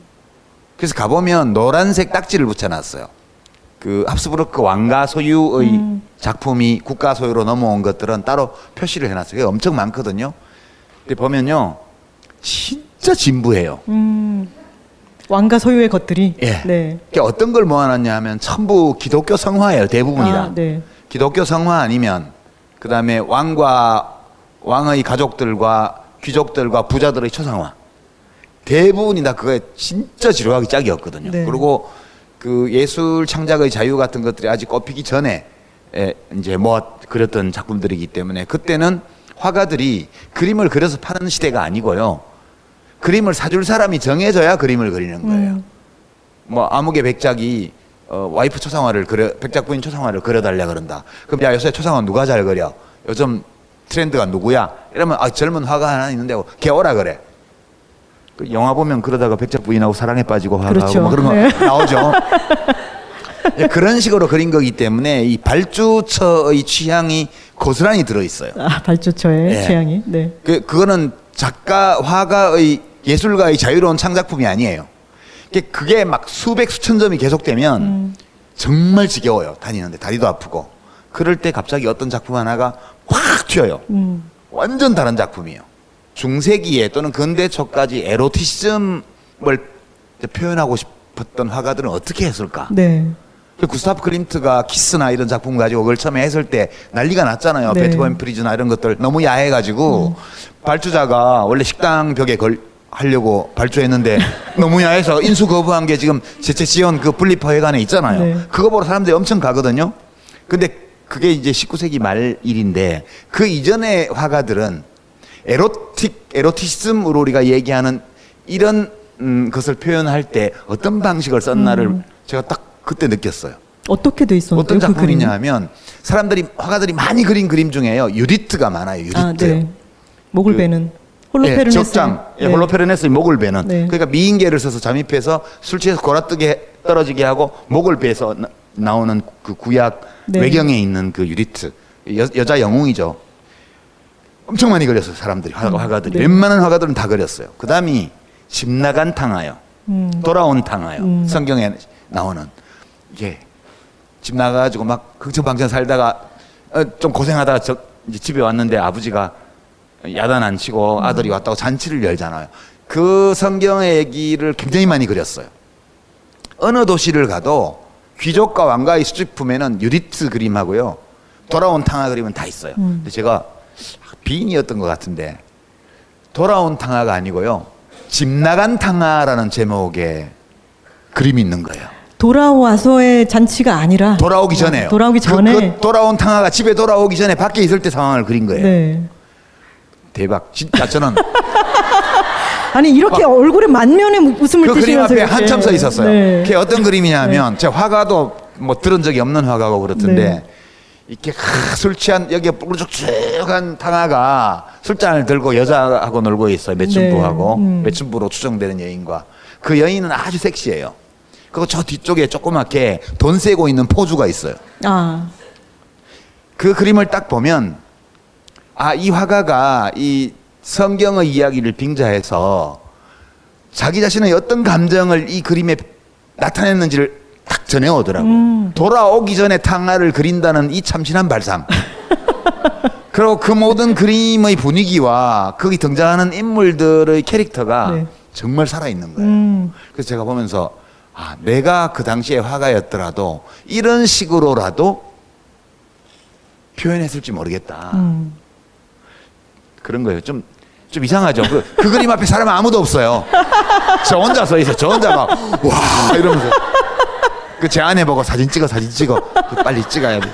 S2: 그래서 가보면 노란색 딱지를 붙여놨어요. 그 합스부르크 왕가 소유의 음. 작품이 국가 소유로 넘어온 것들은 따로 표시를 해놨어요. 엄청 많거든요. 근데 보면요, 진짜 진부해요. 음.
S1: 왕가 소유의 것들이.
S2: 예. 네. 어떤 걸 모아놨냐 하면 전부 기독교 성화예요. 대부분이 다. 아, 네. 기독교 성화 아니면 그 다음에 왕과 왕의 가족들과 귀족들과 부자들의 초상화. 대부분이 다 그거에 진짜 지루하기 짝이었거든요. 네. 그리고 그 예술 창작의 자유 같은 것들이 아직 꼽히기 전에 에, 이제 뭐 그렸던 작품들이기 때문에 그때는 화가들이 그림을 그려서 파는 시대가 아니고요. 그림을 사줄 사람이 정해져야 그림을 그리는 거예요. 음. 뭐 아무개 백작이 어, 와이프 초상화를 그려 백작 부인 초상화를 그려달라 그런다. 그럼 야 요새 초상화 누가 잘 그려? 요즘 트렌드가 누구야? 이러면 아 젊은 화가 하나 있는데 걔 오라 그래. 그 영화 보면 그러다가 백작 부인하고 사랑에 빠지고 화가하고 그렇죠. 뭐 그런 거 네. 나오죠. 예, 그런 식으로 그린 거기 때문에 이 발주처의 취향이 고스란히 들어 있어요.
S1: 아, 발주처의 네. 취향이. 네.
S2: 그 그거는 작가 화가의 예술가의 자유로운 창작품이 아니에요. 그게 막 수백 수천 점이 계속되면 음. 정말 지겨워요. 다니는데 다리도 아프고. 그럴 때 갑자기 어떤 작품 하나가 확 튀어요. 음. 완전 다른 작품이에요. 중세기에 또는 근대 초까지 에로티즘을 표현하고 싶었던 화가들은 어떻게 했을까? 네. 그 구스타프 클림트가 키스나 이런 작품 가지고 그걸 처음에 했을 때 난리가 났잖아요. 네. 베토벤 프리즈나 이런 것들 너무 야해가지고 음. 발주자가 원래 식당 벽에 걸 하려고 발주했는데 너무 야해서 인수 거부한 게 지금 제체시온 그 분리파 회관에 있잖아요. 네. 그거 보러 사람들이 엄청 가거든요. 근데 그게 이제 19세기 말 일인데 그 이전의 화가들은 에로틱 에로티즘으로 우리가 얘기하는 이런 음, 것을 표현할 때 어떤 방식을 썼나를 음. 제가 딱 그때 느꼈어요.
S1: 어떻게 돼 있었나요?
S2: 어떤 그 작품이냐 하면 사람들이 화가들이 많이 그린 그림 중에요. 유리트가 많아요. 유리트. 아, 네.
S1: 목을 그, 베는
S2: 홀로페르네스. 예, 적장. 예, 네. 홀로페르네스의 목을 베는. 네. 그러니까 미인계를 써서 잠입해서 술 취해서 골아뜨게 떨어지게 하고 목을 베서 나, 오는그 구약 네. 외경에 있는 그 유리트. 여, 여자 영웅이죠. 엄청 많이 그렸어요 사람들이 화, 음, 화가들이 네. 웬만한 화가들은 다 그렸어요. 그 다음이 집 나간 탕하여 음. 돌아온 탕하여 음. 성경에 나오는 이게 집 나가가지고 막 극처방전 살다가 어, 좀 고생하다가 저 이제 집에 왔는데 아버지가 야단 안 치고 음. 아들이 왔다고 잔치를 열잖아요. 그 성경의 얘기를 굉장히 많이 그렸어요. 어느 도시를 가도 귀족과 왕가의 수집품에는 유리트 그림하고요. 돌아온 탕하 그림은 다 있어요. 음. 근데 제가 비인이었던 것 같은데 돌아온 탕하가 아니고요. 집 나간 탕하라는 제목의 그림이 있는 거예요.
S1: 돌아와서의 잔치가 아니라
S2: 돌아오기 전에요.
S1: 돌아오기 그, 전에 그,
S2: 그 돌아온 탕하가 집에 돌아오기 전에 밖에 있을 때 상황을 그린 거예요. 네. 대박. 진짜 저는
S1: 아니 이렇게 어, 얼굴에 만면에 웃음을
S2: 그 그림 앞에 한참 서 있었어요. 네. 그게 어떤 그림이냐면 네. 제가 화가도 뭐 들은 적이 없는 화가고 그렇던데 네. 이렇게 술 취한 여기에 뾰족한 탕아가 술잔을 들고 여자하고 놀고 있어요. 매춘부하고 네. 음. 매춘부로 추정되는 여인과 그 여인은 아주 섹시해요. 그리고 저 뒤쪽에 조그맣게 돈 세고 있는 포주가 있어요. 아. 그 그림을 딱 보면 아, 이 화가가 이 성경의 이야기를 빙자해서 자기 자신의 어떤 감정을 이 그림에 나타냈는지를 딱 전해오더라고요. 음. 돌아오기 전에 탕화를 그린다는 이 참신한 발상. 그리고 그 모든 그림의 분위기와 거기 등장하는 인물들의 캐릭터가 네. 정말 살아있는 거예요. 음. 그래서 제가 보면서 아, 내가 그 당시에 화가였더라도 이런 식으로라도 표현했을지 모르겠다. 음. 그런 거예요. 좀, 좀 이상하죠. 그, 그 그림 앞에 사람 아무도 없어요. 저 혼자 서 있어. 저 혼자 막, 와, 이러면서. 그제 아내 보고 사진 찍어, 사진 찍어. 그 빨리 찍어야 돼.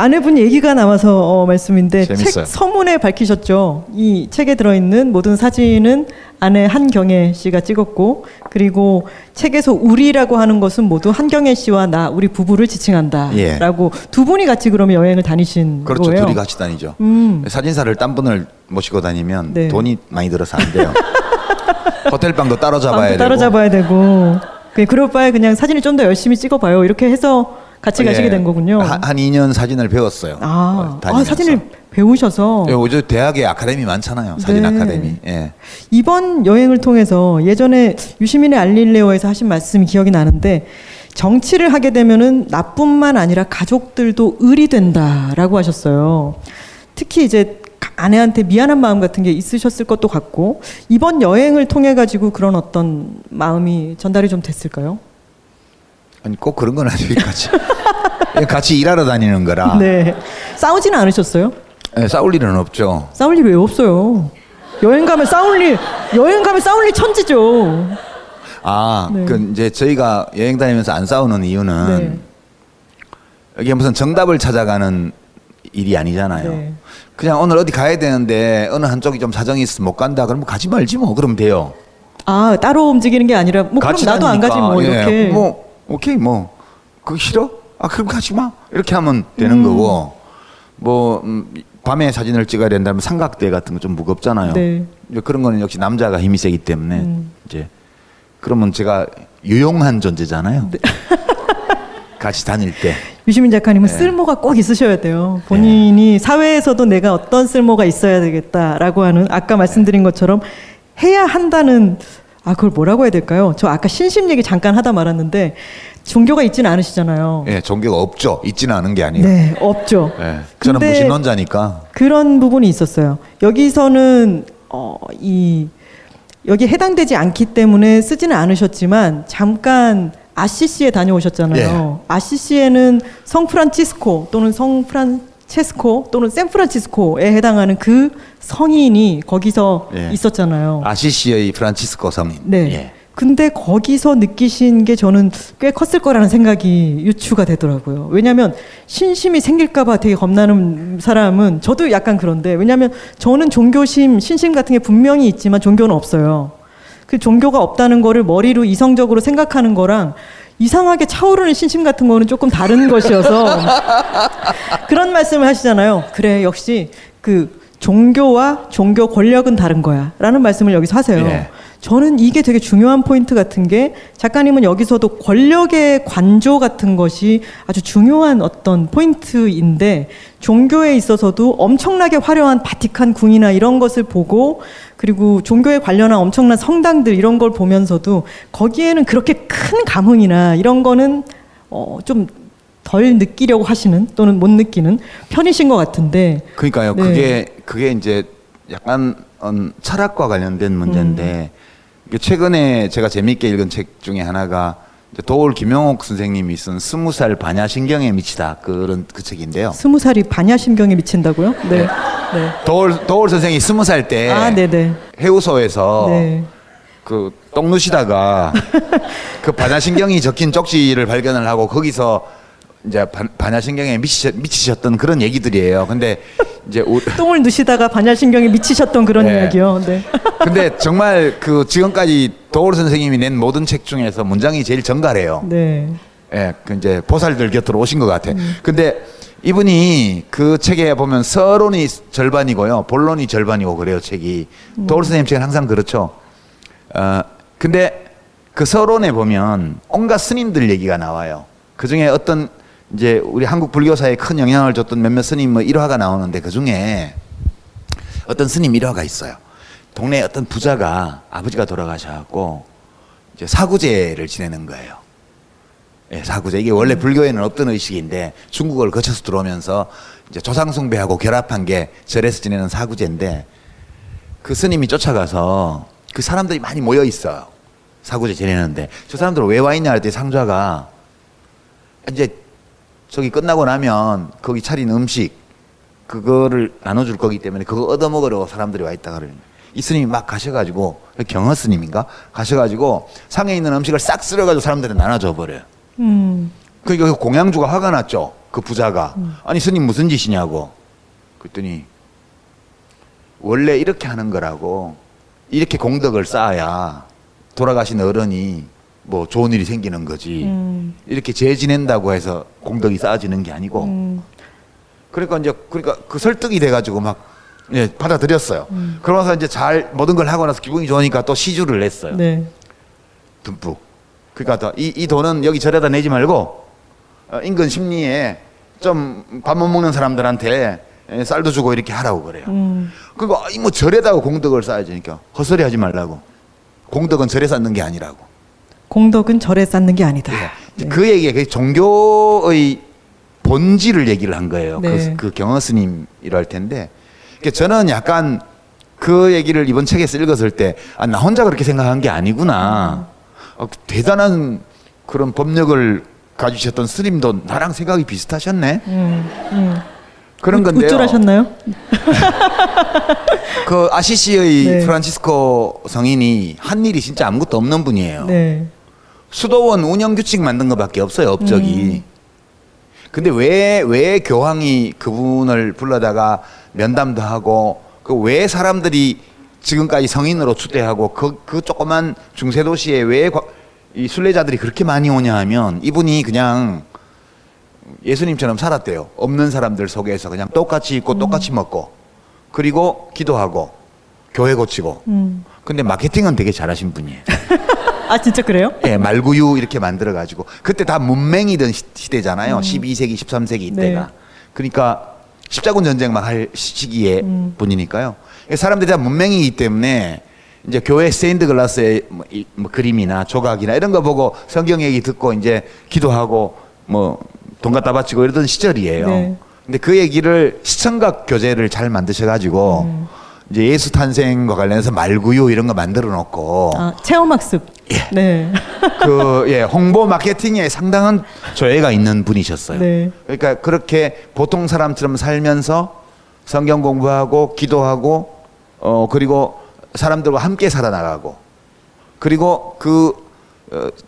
S1: 아내분 얘기가 나와서 어, 말씀인데 재밌어요. 책 서문에 밝히셨죠. 이 책에 들어있는 모든 사진은 아내 한경애 씨가 찍었고 그리고 책에서 우리라고 하는 것은 모두 한경애 씨와 나 우리 부부를 지칭한다라고 예. 두 분이 같이 그러면 여행을 다니신
S2: 그렇죠.
S1: 거예요.
S2: 둘이 같이 다니죠. 음. 사진사를 딴 분을 모시고 다니면 네. 돈이 많이 들어서 안 돼요. 호텔 방도 따로 잡아야 되고.
S1: 따로 잡아야 되고. 그럴 바에 그냥 사진을 좀 더 열심히 찍어봐요. 이렇게 해서 같이 예. 가시게 된 거군요.
S2: 한, 한 2년 사진을 배웠어요.
S1: 아, 어, 아 사진을 배우셔서.
S2: 예, 요즘 대학에 아카데미 많잖아요. 사진 네. 아카데미. 예.
S1: 이번 여행을 통해서 예전에 유시민의 알릴레오에서 하신 말씀이 기억이 나는데 정치를 하게 되면은 나뿐만 아니라 가족들도 을이 된다라고 하셨어요. 특히 이제 아내한테 미안한 마음 같은 게 있으셨을 것도 같고 이번 여행을 통해 가지고 그런 어떤 마음이 전달이 좀 됐을까요?
S2: 아니 꼭 그런 건 아니고 같이 같이 일하러 다니는 거라.
S1: 네. 싸우지는 않으셨어요?
S2: 네, 싸울 일은 없죠.
S1: 싸울 일 왜 없어요? 여행 가면 싸울 일 여행 가면 싸울 일 천지죠.
S2: 아, 네. 그 이제 저희가 여행 다니면서 안 싸우는 이유는 네. 이게 무슨 정답을 찾아가는 일이 아니잖아요. 네. 그냥 오늘 어디 가야 되는데 어느 한쪽이 좀 사정이 있어서 못 간다 그러면 가지 말지 뭐 그러면 돼요.
S1: 아 따로 움직이는 게 아니라 뭐 그럼 나도 안 가지 뭐 예, 이렇게.
S2: 뭐 오케이 뭐 그거 싫어? 아 그럼 가지 마 이렇게 하면 되는 음. 거고 뭐 음, 밤에 사진을 찍어야 된다면 삼각대 같은 거 좀 무겁잖아요. 네. 그런 거는 역시 남자가 힘이 세기 때문에 음. 이제 그러면 제가 유용한 존재잖아요. 네. 같이 다닐 때.
S1: 유시민 작가님은 네. 쓸모가 꼭 있으셔야 돼요. 본인이 네. 사회에서도 내가 어떤 쓸모가 있어야 되겠다라고 하는 아까 말씀드린 것처럼 해야 한다는 아 그걸 뭐라고 해야 될까요? 저 아까 신심 얘기 잠깐 하다 말았는데 종교가 있지는 않으시잖아요.
S2: 네, 종교가 없죠. 있지는 않은 게 아니에요.
S1: 네, 없죠.
S2: 네, 저는 무신론자니까.
S1: 그런 부분이 있었어요. 여기서는 어, 이 여기 해당되지 않기 때문에 쓰지는 않으셨지만 잠깐 아시시에 다녀오셨잖아요. 예. 아시시에는 성프란치스코 또는 성프란체스코 또는 샌프란치스코에 해당하는 그 성인이 거기서 예. 있었잖아요.
S2: 아시시의 프란치스코 성인.
S1: 네. 예. 근데 거기서 느끼신 게 저는 꽤 컸을 거라는 생각이 유추가 되더라고요. 왜냐하면 신심이 생길까봐 되게 겁나는 사람은 저도 약간 그런데 왜냐하면 저는 종교심, 신심 같은 게 분명히 있지만 종교는 없어요. 그 종교가 없다는 거를 머리로 이성적으로 생각하는 거랑 이상하게 차오르는 신심 같은 거는 조금 다른 것이어서 그런 말씀을 하시잖아요. 그래 역시 그 종교와 종교 권력은 다른 거야. 라는 말씀을 여기서 하세요. 예. 저는 이게 되게 중요한 포인트 같은 게 작가님은 여기서도 권력의 관조 같은 것이 아주 중요한 어떤 포인트인데 종교에 있어서도 엄청나게 화려한 바티칸 궁이나 이런 것을 보고 그리고 종교에 관련한 엄청난 성당들 이런 걸 보면서도 거기에는 그렇게 큰 감흥이나 이런 거는 어, 좀 덜 느끼려고 하시는 또는 못 느끼는 편이신 것 같은데.
S2: 그러니까요. 네. 그게 그게 이제 약간 음, 철학과 관련된 문제인데 음. 최근에 제가 재미있게 읽은 책 중에 하나가 도울 김영옥 선생님이 쓴 스무 살 반야신경에 미치다 그런 그 책인데요.
S1: 스무 살이 반야신경에 미친다고요? 네. 네.
S2: 네. 도울 도울 선생이 스무 살 때
S1: 아,
S2: 해우소에서 네. 그똥 누시다가 그 반야신경이 적힌 쪽지를 발견을 하고 거기서 이제 반야신경에 미치셨, 미치셨 던 그런 얘기들이에요. 근데 이제 우,
S1: 똥을 누시다가 반야신경에 미치셨던 그런 네. 이야기요. 네.
S2: 근데 정말 그 지금까지 도울 선생님이 낸 모든 책 중에서 문장이 제일 정갈해요. 네. 예, 그 이제 보살들 곁으로 오신 것 같아. 음. 근데 이분이 그 책에 보면 서론이 절반이고요, 본론이 절반이고 그래요 책이. 음. 도울 선생님 책은 항상 그렇죠. 어, 근데 그 서론에 보면 온갖 스님들 얘기가 나와요. 그 중에 어떤 이제 우리 한국 불교사에 큰 영향을 줬던 몇몇 스님 뭐 일화가 나오는데 그 중에 어떤 스님 일화가 있어요. 동네에 어떤 부자가 아버지가 돌아가셔갖고 이제 사구제를 지내는 거예요. 예, 사구제. 이게 원래 음. 불교에는 없던 의식인데 중국을 거쳐서 들어오면서 이제 조상숭배하고 결합한 게 절에서 지내는 사구제인데 그 스님이 쫓아가서 그 사람들이 많이 모여 있어요. 사구제 지내는데 저 사람들 왜 와 있냐 할때 상좌가 이제 저기 끝나고 나면 거기 차린 음식 그거를 나눠줄 거기 때문에 그거 얻어먹으러 사람들이 와 있다 그러는 이 스님이 막 가셔가지고 경허 스님인가 가셔가지고 상에 있는 음식을 싹 쓸어가지고 사람들한테 나눠줘 버려요. 음. 그러니까 그 공양주가 화가 났죠. 그 부자가 음. 아니 스님 무슨 짓이냐고. 그랬더니 원래 이렇게 하는 거라고 이렇게 공덕을 쌓아야 돌아가신 어른이 뭐 좋은 일이 생기는 거지. 음. 이렇게 재 지낸다고 해서 공덕이 쌓아지는 게 아니고. 음. 그러니까 이제 그러니까 그 설득이 돼가지고 막 예, 받아들였어요. 음. 그러면서 이제 잘 모든 걸 하고 나서 기분이 좋으니까 또 시주를 냈어요. 네. 듬뿍. 그러니까 이, 이 돈은 여기 절에다 내지 말고 어, 인근 심리에 좀 밥 못 먹는 사람들한테 예, 쌀도 주고 이렇게 하라고 그래요. 음. 그리고 뭐 절에다가 공덕을 쌓아야지. 그러니까 헛소리 하지 말라고. 공덕은 절에 쌓는 게 아니라고.
S1: 공덕은 절에 쌓는 게 아니다.
S2: 네. 네. 그 얘기가 그 종교의 본질을 얘기를 한 거예요. 그, 네. 그, 그 경허 스님 이럴 텐데. 그러니까 저는 약간 그 얘기를 이번 책에서 읽었을 때, 아, 나 혼자 그렇게 생각한 게 아니구나. 어, 대단한 그런 법력을 가지셨던 스님도 나랑 생각이 비슷하셨네. 음, 음. 그런 건데요.
S1: 우쭐하셨나요?
S2: 그 아시시의 네. 프란치스코 성인이 한 일이 진짜 아무것도 없는 분이에요. 네. 수도원 운영 규칙 만든 것밖에 없어요 업적이. 음. 근데 왜 왜 교황이 그분을 불러다가 면담도 하고 그 왜 사람들이 지금까지 성인으로 추대하고 그, 그 조그만 중세 도시에 왜 이 순례자들이 그렇게 많이 오냐 하면 이분이 그냥 예수님처럼 살았대요. 없는 사람들 속에서 그냥 똑같이 입고 음. 똑같이 먹고 그리고 기도하고 교회 고치고. 음. 근데 마케팅은 되게 잘하신 분이에요.
S1: 아 진짜 그래요?
S2: 예, 말구유 이렇게 만들어 가지고 그때 다 문맹이던 시 대잖아요. 음. 12세기, 13세기 이때가. 네. 그러니까 십자군 전쟁 막할 시기에 음. 분이니까요. 사람들이 다 문맹이기 때문에 이제 교회 세인드 글라스의 뭐, 이, 뭐 그림이나 조각이나 이런 거 보고 성경 얘기 듣고 이제 기도하고 뭐돈 갖다 바치고 이러던 시절이에요. 네. 근데 그 얘기를 시청각 교재를 잘 만드셔 가지고 음. 이제 예수 탄생과 관련해서 말구유 이런 거 만들어 놓고
S1: 아, 체험학습.
S2: 예. 네. 그 예, 홍보 마케팅에 상당한 조예가 있는 분이셨어요. 네. 그러니까 그렇게 보통 사람처럼 살면서 성경 공부하고 기도하고 어 그리고 사람들과 함께 살아나가고 그리고 그 어,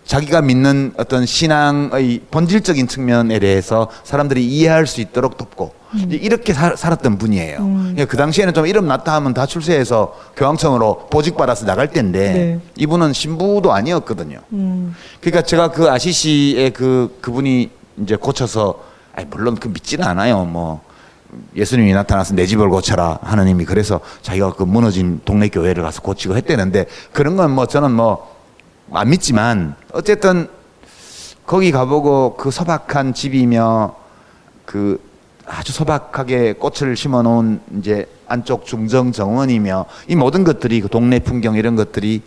S2: 자기가 믿는 어떤 신앙의 본질적인 측면에 대해서 사람들이 이해할 수 있도록 돕고 음. 이렇게 사, 살았던 분이에요. 음. 그 당시에는 좀 이름 났다 하면 다 출세해서 교황청으로 보직 받아서 나갈 때인데 네. 이분은 신부도 아니었거든요. 음. 그러니까 제가 그 아시시의 그 그분이 이제 고쳐서 아니 물론 그 믿지는 않아요. 뭐 예수님이 나타나서 내 집을 고쳐라 하느님이 그래서 자기가 그 무너진 동네 교회를 가서 고치고 했대는데 그런 건 뭐 저는 뭐 안 믿지만 어쨌든 거기 가보고 그 소박한 집이며 그 아주 소박하게 꽃을 심어 놓은 이제 안쪽 중정 정원이며 이 모든 것들이 그 동네 풍경 이런 것들이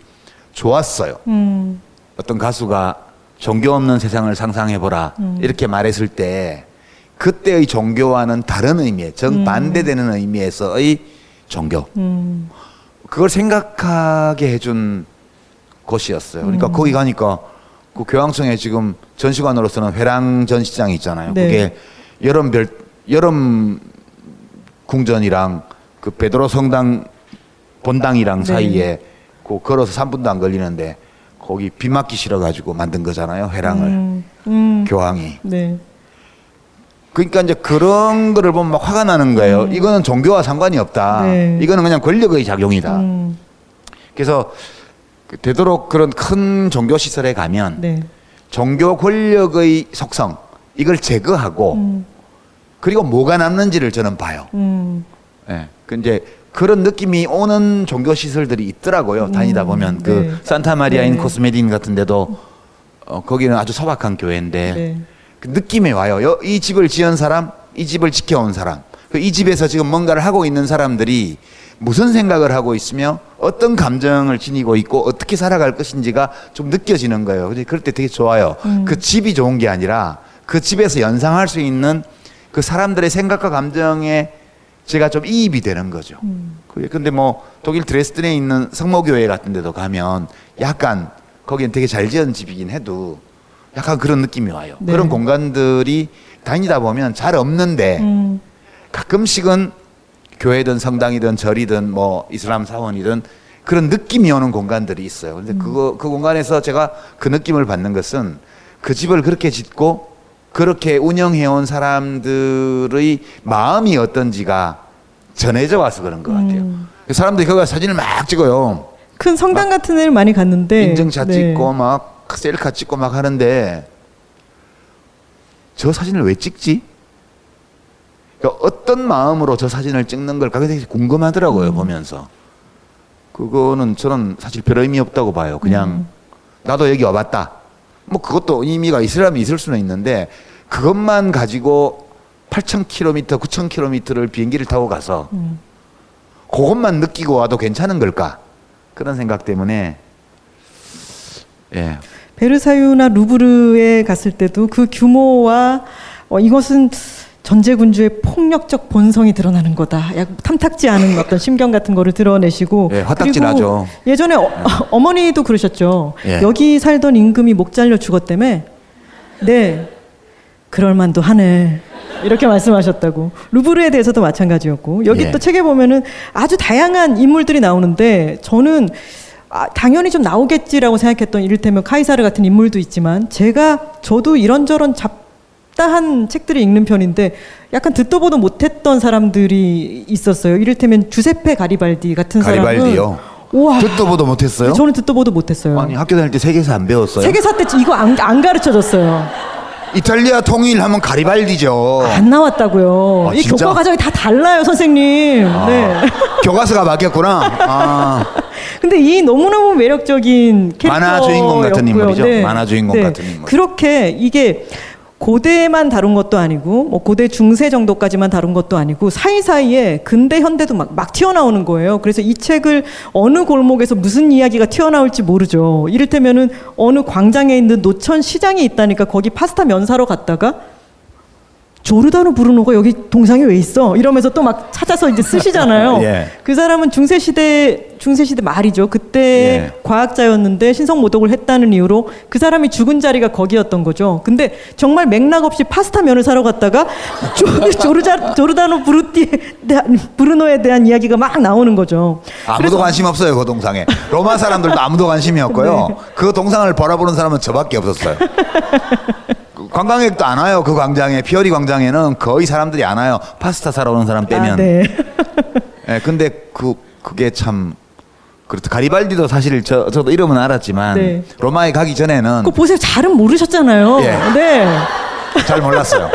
S2: 좋았어요. 음. 어떤 가수가 종교 없는 세상을 상상해 보라 음. 이렇게 말했을 때 그때의 종교와는 다른 의미의 정반대되는 음. 의미에서의 종교. 음. 그걸 생각하게 해준 곳이었어요. 그러니까 음. 거기 가니까 그 교황청에 지금 전시관으로서는 회랑 전시장이 있잖아요. 네. 그게 여름별 여름 궁전이랑 그 베드로 성당 본당이랑 네. 사이에 그 걸어서 3분도 안 걸리는데 거기 비 맞기 싫어 가지고 만든 거잖아요. 회랑을 음. 음. 교황이. 네. 그러니까 이제 그런 거를 보면 막 화가 나는 거예요. 음. 이거는 종교와 상관이 없다. 네. 이거는 그냥 권력의 작용이다. 음. 그래서 그 되도록 그런 큰 종교 시설에 가면 네. 종교 권력의 속성 이걸 제거하고 음. 그리고 뭐가 남는지를 저는 봐요. 음. 예. 그 이제 그런 느낌이 오는 종교 시설들이 있더라고요. 음. 다니다 보면 그 네. 산타 마리아인 네. 코스메딘 같은 데도 어, 거기는 아주 소박한 교회인데 네. 그 느낌이 와요. 이 집을 지은 사람, 이 집을 지켜온 사람, 그 이 집에서 지금 뭔가를 하고 있는 사람들이 무슨 생각을 하고 있으며 어떤 감정을 지니고 있고 어떻게 살아갈 것인지가 좀 느껴지는 거예요. 그럴 때 되게 좋아요. 음. 그 집이 좋은 게 아니라 그 집에서 연상할 수 있는 그 사람들의 생각과 감정에 제가 좀 이입이 되는 거죠. 음. 근데 뭐 독일 드레스덴에 있는 성모교회 같은 데도 가면 약간 거기는 되게 잘 지은 집이긴 해도 약간 그런 느낌이 와요. 네. 그런 공간들이 다니다 보면 잘 없는데 음. 가끔씩은 교회든 성당이든 절이든 뭐 이슬람 사원이든 그런 느낌이 오는 공간들이 있어요. 근데 음. 그거 그 공간에서 제가 그 느낌을 받는 것은 그 집을 그렇게 짓고 그렇게 운영해 온 사람들의 마음이 어떤지가 전해져 와서 그런 것 같아요. 음. 사람들이 거기 사진을 막 찍어요.
S1: 큰 성당 같은 데를 많이 갔는데
S2: 인증샷 네. 찍고 막 셀카 찍고 막 하는데 저 사진을 왜 찍지? 그러니까 어떤 마음으로 저 사진을 찍는 걸까 굉장히 궁금하더라고요 음. 보면서. 그거는 저는 사실 별 의미 없다고 봐요. 그냥 음. 나도 여기 와봤다. 뭐 그것도 의미가 있으려면 있을 수는 있는데 그것만 가지고 8,000km, 9,000km를 비행기를 타고 가서 음. 그것만 느끼고 와도 괜찮은 걸까? 그런 생각 때문에
S1: 예. 베르사유나 루브르에 갔을 때도 그 규모와 어, 이것은 전제군주의 폭력적 본성이 드러나는 거다. 약 탐탁지 않은 어떤 심경 같은 거를 드러내시고
S2: 예, 화딱지나죠.
S1: 예전에 어, 머니도 그러셨죠. 예. 여기 살던 임금이 목 잘려 죽었다며. 네. 그럴 만도 하네. 이렇게 말씀하셨다고. 루브르에 대해서도 마찬가지였고 여기 예. 또 책에 보면은 아주 다양한 인물들이 나오는데 저는 아, 당연히 좀 나오겠지라고 생각했던 이를테면 카이사르 같은 인물도 있지만 제가 저도 이런저런 잡 다한 책들을 읽는 편인데 약간 듣도 보도 못했던 사람들이 있었어요. 이를테면 주세페 가리발디 같은 가리발디요. 사람은
S2: 우와. 듣도 보도 못했어요?
S1: 저는 듣도 보도 못했어요.
S2: 아니 학교 다닐 때 세계사 안 배웠어요?
S1: 세계사 때 이거 안, 안 가르쳐줬어요.
S2: 이탈리아 통일하면 가리발디죠.
S1: 안 나왔다고요. 아, 이 교과 과정이 다 달라요, 선생님. 아, 네.
S2: 교과서가 바뀌었구나. 아.
S1: 근데 이 너무너무 매력적인 캐릭터
S2: 만화 주인공 같은 인물이죠. 네. 만화 주인공 네. 같은 인물.
S1: 그렇게 이게 고대만 다룬 것도 아니고 뭐 고대 중세 정도까지만 다룬 것도 아니고 사이사이에 근대 현대도 막, 막 튀어나오는 거예요. 그래서 이 책을 어느 골목에서 무슨 이야기가 튀어나올지 모르죠. 이를테면은 어느 광장에 있는 노천 시장이 있다니까 거기 파스타 면 사러 갔다가 조르다노 브루노가 여기 동상에 왜 있어? 이러면서 또 막 찾아서 이제 쓰시잖아요. 예. 그 사람은 중세 시대 중세 시대 말이죠. 그때 예. 과학자였는데 신성 모독을 했다는 이유로 그 사람이 죽은 자리가 거기였던 거죠. 근데 정말 맥락 없이 파스타 면을 사러 갔다가 조, 르자 조르다노 브루티 브루노에 대한 이야기가 막 나오는 거죠.
S2: 아무도 관심 없어요 그 동상에. 로마 사람들도 아무도 관심이 없고요. 네. 그 동상을 바라보는 사람은 저밖에 없었어요. 관광객도 안 와요. 그 광장에 피어리 광장에는 거의 사람들이 안 와요. 파스타 사러 오는 사람 빼면. 아, 네. 네. 근데 그 그게 참 그렇다. 가리발디도 사실 저 저도 이름은 알았지만 네. 로마에 가기 전에는
S1: 그 보세요. 잘은 모르셨잖아요. 예. 네.
S2: 잘 몰랐어요.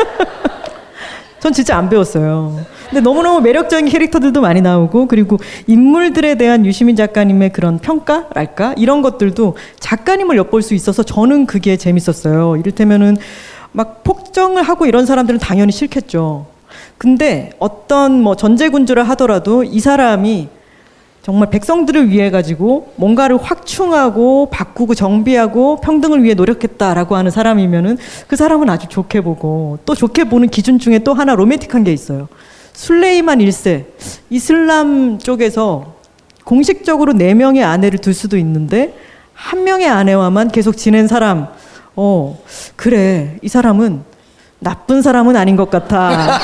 S1: 전 진짜 안 배웠어요. 근데 너무너무 매력적인 캐릭터들도 많이 나오고 그리고 인물들에 대한 유시민 작가님의 그런 평가랄까 이런 것들도 작가님을 엿볼 수 있어서 저는 그게 재밌었어요. 이를테면은 막 폭정을 하고 이런 사람들은 당연히 싫겠죠. 근데 어떤 뭐 전제군주를 하더라도 이 사람이 정말 백성들을 위해 가지고 뭔가를 확충하고 바꾸고 정비하고 평등을 위해 노력했다라고 하는 사람이면은 그 사람은 아주 좋게 보고 또 좋게 보는 기준 중에 또 하나 로맨틱한 게 있어요. 술레이만 1세 이슬람 쪽에서 공식적으로 네 명의 아내를 둘 수도 있는데 한 명의 아내와만 계속 지낸 사람. 어, 그래. 이 사람은 나쁜 사람은 아닌 것 같아.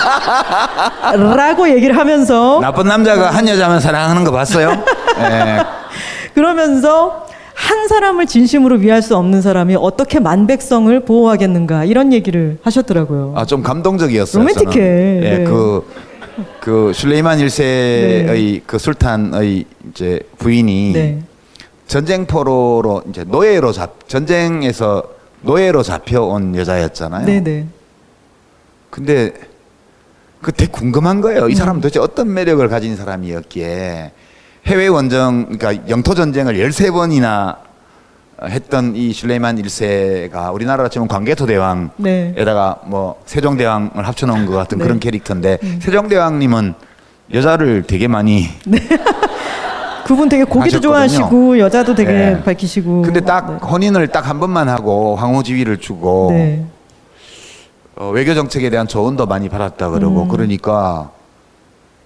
S1: 라고 얘기를 하면서.
S2: 나쁜 남자가 한 여자만 사랑하는 거 봤어요? 네.
S1: 그러면서 한 사람을 진심으로 위할 수 없는 사람이 어떻게 만백성을 보호하겠는가 이런 얘기를 하셨더라고요.
S2: 아, 좀 감동적이었어요.
S1: 로맨틱해. 예,
S2: 네. 그, 그 슐레이만 1세의 네. 그 술탄의 이제 부인이 네. 전쟁포로로 이제 노예로 잡, 전쟁에서 노예로 잡혀온 여자였잖아요. 네네. 네. 근데 그 되게 궁금한 거예요. 이 사람은 음. 도대체 어떤 매력을 가진 사람이었기에 해외 원정, 그러니까 영토 전쟁을 13번이나 했던 이 슐레이만 1세가 우리나라로 치면 광개토 대왕에다가 네. 뭐 세종대왕을 합쳐놓은 것 같은 네. 그런 캐릭터인데 음. 세종대왕님은 여자를 되게 많이 네.
S1: 그분 되게 고기도 하셨거든요. 좋아하시고 여자도 되게 네. 밝히시고
S2: 근데 딱 네. 혼인을 딱 한 번만 하고 황후 지위를 주고 네. 어, 외교 정책에 대한 조언도 많이 받았다 그러고 음. 그러니까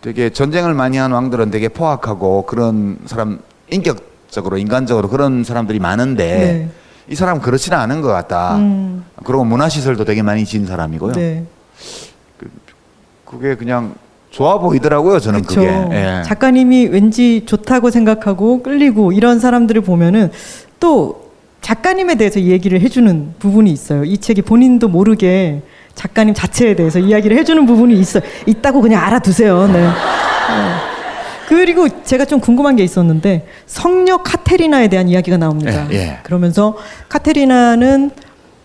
S2: 되게 전쟁을 많이 한 왕들은 되게 포악하고 그런 사람 인격 적으로 인간적으로 그런 사람들이 많은데 네. 이 사람 은 그렇지는 않은 것 같다. 음. 그리고 문화시설도 되게 많이 진 사람이고요. 네. 그, 그게 그냥 좋아 보이더라고요. 저는 그쵸. 그게. 예.
S1: 작가님이 왠지 좋다고 생각하고 끌리고 이런 사람들을 보면은 또 작가님에 대해서 얘기를 해주는 부분이 있어요. 이 책이 본인도 모르게 작가님 자체에 대해서 이야기를 해주는 부분이 있어 있다고 그냥 알아두세요. 네. 네. 그리고 제가 좀 궁금한 게 있었는데 성녀 카테리나에 대한 이야기가 나옵니다. 예, 예. 그러면서 카테리나는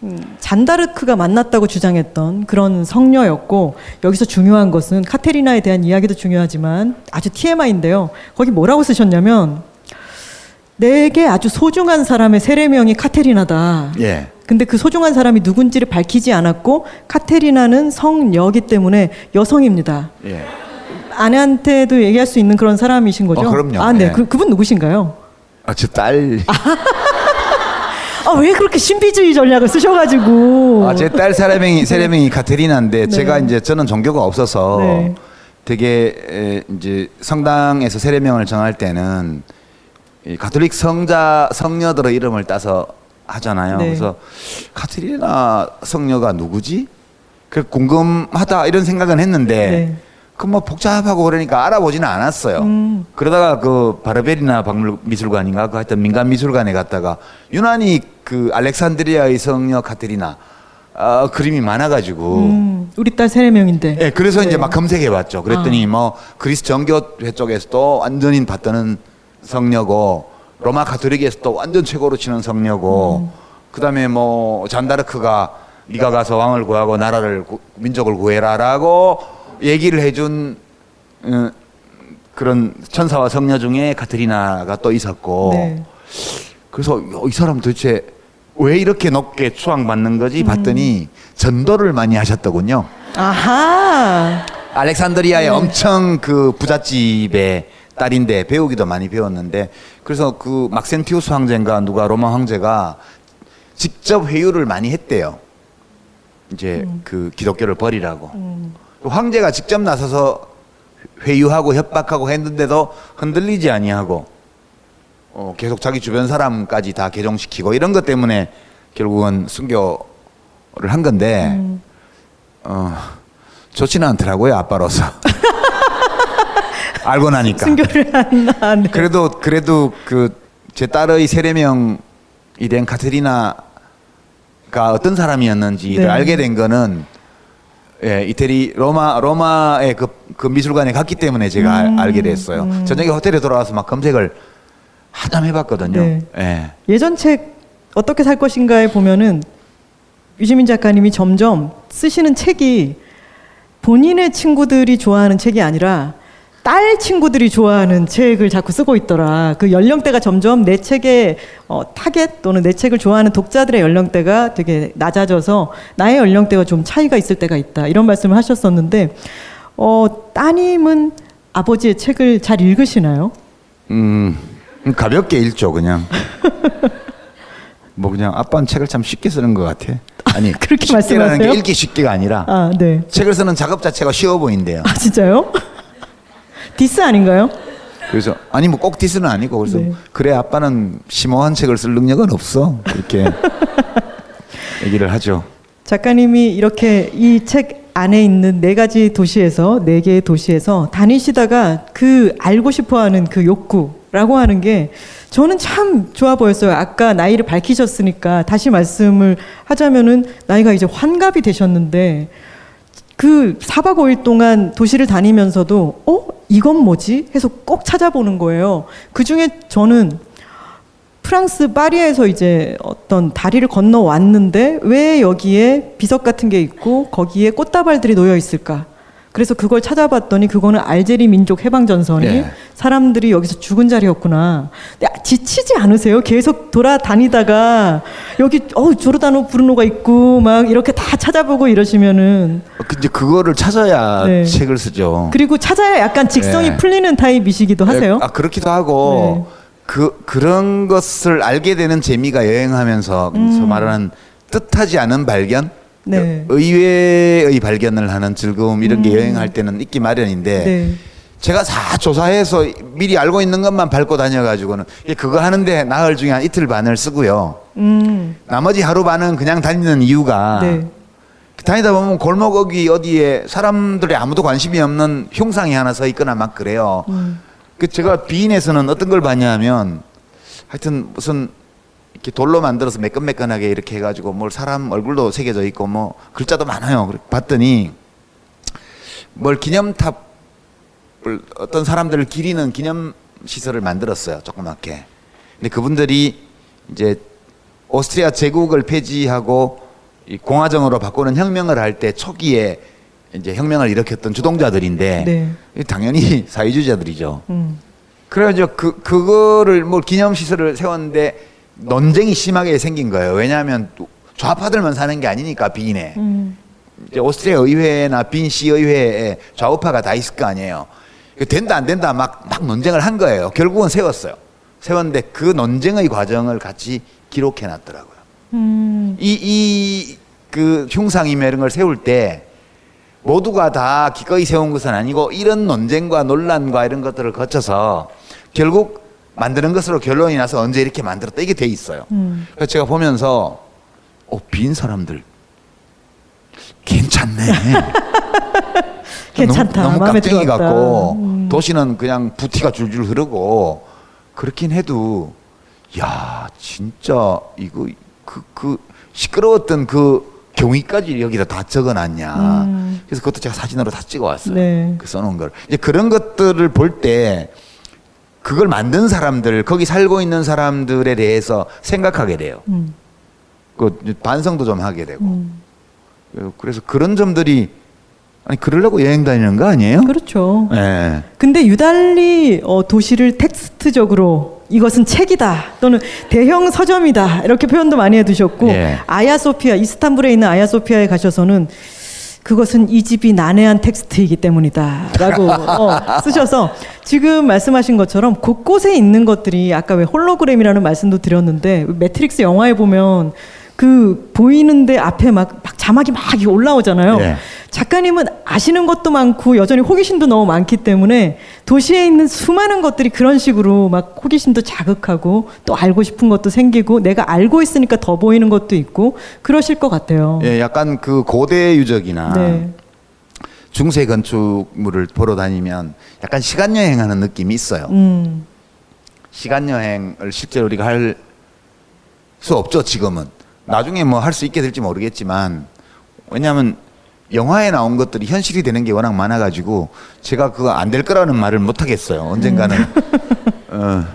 S1: 음, 잔다르크가 만났다고 주장했던 그런 성녀였고 여기서 중요한 것은 카테리나에 대한 이야기도 중요하지만 아주 TMI인데요. 거기 뭐라고 쓰셨냐면 내게 아주 소중한 사람의 세례명이 카테리나다. 예. 근데 그 소중한 사람이 누군지를 밝히지 않았고 카테리나는 성녀기 때문에 여성입니다. 예. 아내한테도 얘기할 수 있는 그런 사람이신 거죠?
S2: 어, 그럼요.
S1: 아, 네. 예. 그, 그분 누구신가요?
S2: 아, 저 딸.
S1: 아, 왜 그렇게 신비주의 전략을 쓰셔가지고.
S2: 아, 제딸 세례명이, 세례명이 카테리나인데 네. 제가 이제 저는 종교가 없어서 네. 되게 에, 이제 성당에서 세례명을 정할 때는 이 가톨릭 성자, 성녀들의 이름을 따서 하잖아요. 네. 그래서 카테리나 성녀가 누구지? 그 궁금하다 이런 생각은 했는데 네. 그 뭐 복잡하고 그러니까 알아보지는 않았어요. 음. 그러다가 그 바르베리나 박물 미술관인가 그 하여튼 민간 미술관에 갔다가 유난히 그 알렉산드리아의 성녀 카테리나 어, 그림이 많아가지고
S1: 음, 우리 딸 세네 명인데.
S2: 네, 그래서 네. 이제 막 검색해봤죠. 그랬더니 아. 뭐 그리스 정교회 쪽에서도 완전히 받드는 성녀고 로마 가톨릭에서도 완전 최고로 치는 성녀고 음. 그다음에 뭐 잔다르크가 네가 가서 왕을 구하고 나라를 민족을 구해라라고 얘기를 해준 어, 그런 천사와 성녀 중에 카트리나가 또 있었고 네. 그래서 이 사람 도대체 왜 이렇게 높게 추앙받는 거지 봤더니 음. 전도를 많이 하셨더군요.
S1: 아하.
S2: 알렉산드리아의 네. 엄청 그 부잣집의 딸인데 배우기도 많이 배웠는데 그래서 그 막센티우스 황제인가 누가 로마 황제가 직접 회유를 많이 했대요. 이제 음. 그 기독교를 버리라고. 음. 황제가 직접 나서서 회유하고 협박하고 했는데도 흔들리지 아니하고 어, 계속 자기 주변 사람까지 다 개종시키고 이런 것 때문에 결국은 순교를 한 건데 음. 어, 좋지는 않더라고요 아빠로서 알고 나니까
S1: 순교를 한다. 네.
S2: 그래도 그래도 그 제 딸의 세례명이 된 카테리나가 어떤 사람이었는지를 네. 알게 된 거는 예, 이태리 로마 로마의 그, 그 미술관에 갔기 때문에 제가 음, 알게 됐어요. 음. 저녁에 호텔에 돌아와서 막 검색을 하담 해봤거든요. 네.
S1: 예. 예전 책 어떻게 살 것인가에 보면은 유시민 작가님이 점점 쓰시는 책이 본인의 친구들이 좋아하는 책이 아니라 딸 친구들이 좋아하는 책을 자꾸 쓰고 있더라. 그 연령대가 점점 내 책의 어, 타겟 또는 내 책을 좋아하는 독자들의 연령대가 되게 낮아져서 나의 연령대가 좀 차이가 있을 때가 있다. 이런 말씀을 하셨었는데, 어, 따님은 아버지의 책을 잘 읽으시나요?
S2: 음, 가볍게 읽죠, 그냥. 뭐 그냥 아빠는 책을 참 쉽게 쓰는 것 같아. 아니
S1: 그렇게 말씀하세요?
S2: 게 읽기 쉽게가 아니라 아, 네. 책을 쓰는 작업 자체가 쉬워 보인대요.
S1: 아 진짜요? 디스 아닌가요?
S2: 그래서 아니 뭐 꼭 디스는 아니고 그래서 네. 그래 아빠는 심오한 책을 쓸 능력은 없어 그렇게 얘기를 하죠.
S1: 작가님이 이렇게 이 책 안에 있는 네 가지 도시에서 네 개의 도시에서 다니시다가 그 알고 싶어하는 그 욕구라고 하는 게 저는 참 좋아 보였어요. 아까 나이를 밝히셨으니까 다시 말씀을 하자면은 나이가 이제 환갑이 되셨는데 그 4박 5일 동안 도시를 다니면서도 어? 이건 뭐지? 해서 꼭 찾아보는 거예요. 그 중에 저는 프랑스 파리에서 이제 어떤 다리를 건너 왔는데 왜 여기에 비석 같은 게 있고 거기에 꽃다발들이 놓여 있을까? 그래서 그걸 찾아봤더니 그거는 알제리 민족 해방 전선이 예. 사람들이 여기서 죽은 자리였구나. 근데 지치지 않으세요? 계속 돌아다니다가 여기 어 조르다노 브루노가 있고 막 이렇게 다 찾아보고 이러시면은
S2: 근데 그거를 찾아야 네. 책을 쓰죠.
S1: 그리고 찾아야 약간 직성이 예. 풀리는 타입이시기도 예, 하세요.
S2: 아 그렇기도 하고 네. 그 그런 것을 알게 되는 재미가 여행하면서 음. 말하는 뜻하지 않은 발견. 네. 의외의 발견을 하는 즐거움 이런 게 음. 여행할 때는 있기 마련인데 네. 제가 다 조사해서 미리 알고 있는 것만 밟고 다녀가지고는 그거 하는데 나흘 중에 한 이틀 반을 쓰고요. 음. 나머지 하루 반은 그냥 다니는 이유가 네. 다니다 보면 골목 어기 어디에 사람들이 아무도 관심이 없는 흉상이 하나 서 있거나 막 그래요. 음. 그 제가 비인에서는 어떤 걸 봤냐면 하여튼 무슨 이렇게 돌로 만들어서 매끈매끈하게 이렇게 해가지고 뭘 사람 얼굴도 새겨져 있고 뭐 글자도 많아요. 봤더니 뭘 기념탑을 어떤 사람들을 기리는 기념 시설을 만들었어요. 조그맣게. 근데 그분들이 이제 오스트리아 제국을 폐지하고 이 공화정으로 바꾸는 혁명을 할 때 초기에 이제 혁명을 일으켰던 주동자들인데 네. 당연히 사회주의자들이죠. 음. 그래가지고 그 그거를 뭐 기념 시설을 세웠는데 논쟁이 심하게 생긴 거예요. 왜냐하면 좌파들만 사는 게 아니니까 비인에 음. 이제 오스트리아 의회나 빈 시 의회에 좌우파가 다 있을 거 아니에요. 된다 안 된다 막 막 논쟁을 한 거예요. 결국은 세웠어요. 세웠는데 그 논쟁의 과정을 같이 기록해 놨더라고요. 음. 이이 그 흉상이며 이런 걸 세울 때 모두가 다 기꺼이 세운 것은 아니고 이런 논쟁과 논란과 이런 것들을 거쳐서 결국 만드는 것으로 결론이 나서 언제 이렇게 만들었다 이게 돼 있어요. 음. 그래서 제가 보면서 어, 빈 사람들 괜찮네.
S1: 괜찮다.
S2: 너무, 너무 깍쟁이 같고 음. 도시는 그냥 부티가 줄줄 흐르고 그렇긴 해도 야 진짜 이거 그그 그 시끄러웠던 그 경위까지 여기다 다 적어놨냐. 음. 그래서 그것도 제가 사진으로 다 찍어왔어요. 네. 그 써놓은 걸. 이제 그런 것들을 볼때 그걸 만든 사람들, 거기 살고 있는 사람들에 대해서 생각하게 돼요. 음. 그 반성도 좀 하게 되고. 음. 그래서 그런 점들이 아니 그러려고 여행 다니는 거 아니에요?
S1: 그렇죠. 네. 근데 유달리 어, 도시를 텍스트적으로 이것은 책이다 또는 대형 서점이다 이렇게 표현도 많이 해두셨고 예. 아야소피아 이스탄불에 있는 아야소피아에 가셔서는 그것은 이 집이 난해한 텍스트이기 때문이다라고 어, 쓰셔서 지금 말씀하신 것처럼 곳곳에 있는 것들이 아까 왜 홀로그램이라는 말씀도 드렸는데 매트릭스 영화에 보면 그 보이는데 앞에 막, 막 자막이 막 올라오잖아요. 네. 작가님은 아시는 것도 많고 여전히 호기심도 너무 많기 때문에 도시에 있는 수많은 것들이 그런 식으로 막 호기심도 자극하고 또 알고 싶은 것도 생기고 내가 알고 있으니까 더 보이는 것도 있고 그러실 것 같아요.
S2: 예, 약간 그 고대 유적이나 네. 중세 건축물을 보러 다니면 약간 시간 여행하는 느낌이 있어요. 음. 시간 여행을 실제로 우리가 할 수 없죠 지금은. 나중에 뭐 할 수 있게 될지 모르겠지만 왜냐하면 영화에 나온 것들이 현실이 되는 게 워낙 많아가지고 제가 그거 안 될 거라는 말을 못 하겠어요. 언젠가는 음. 어,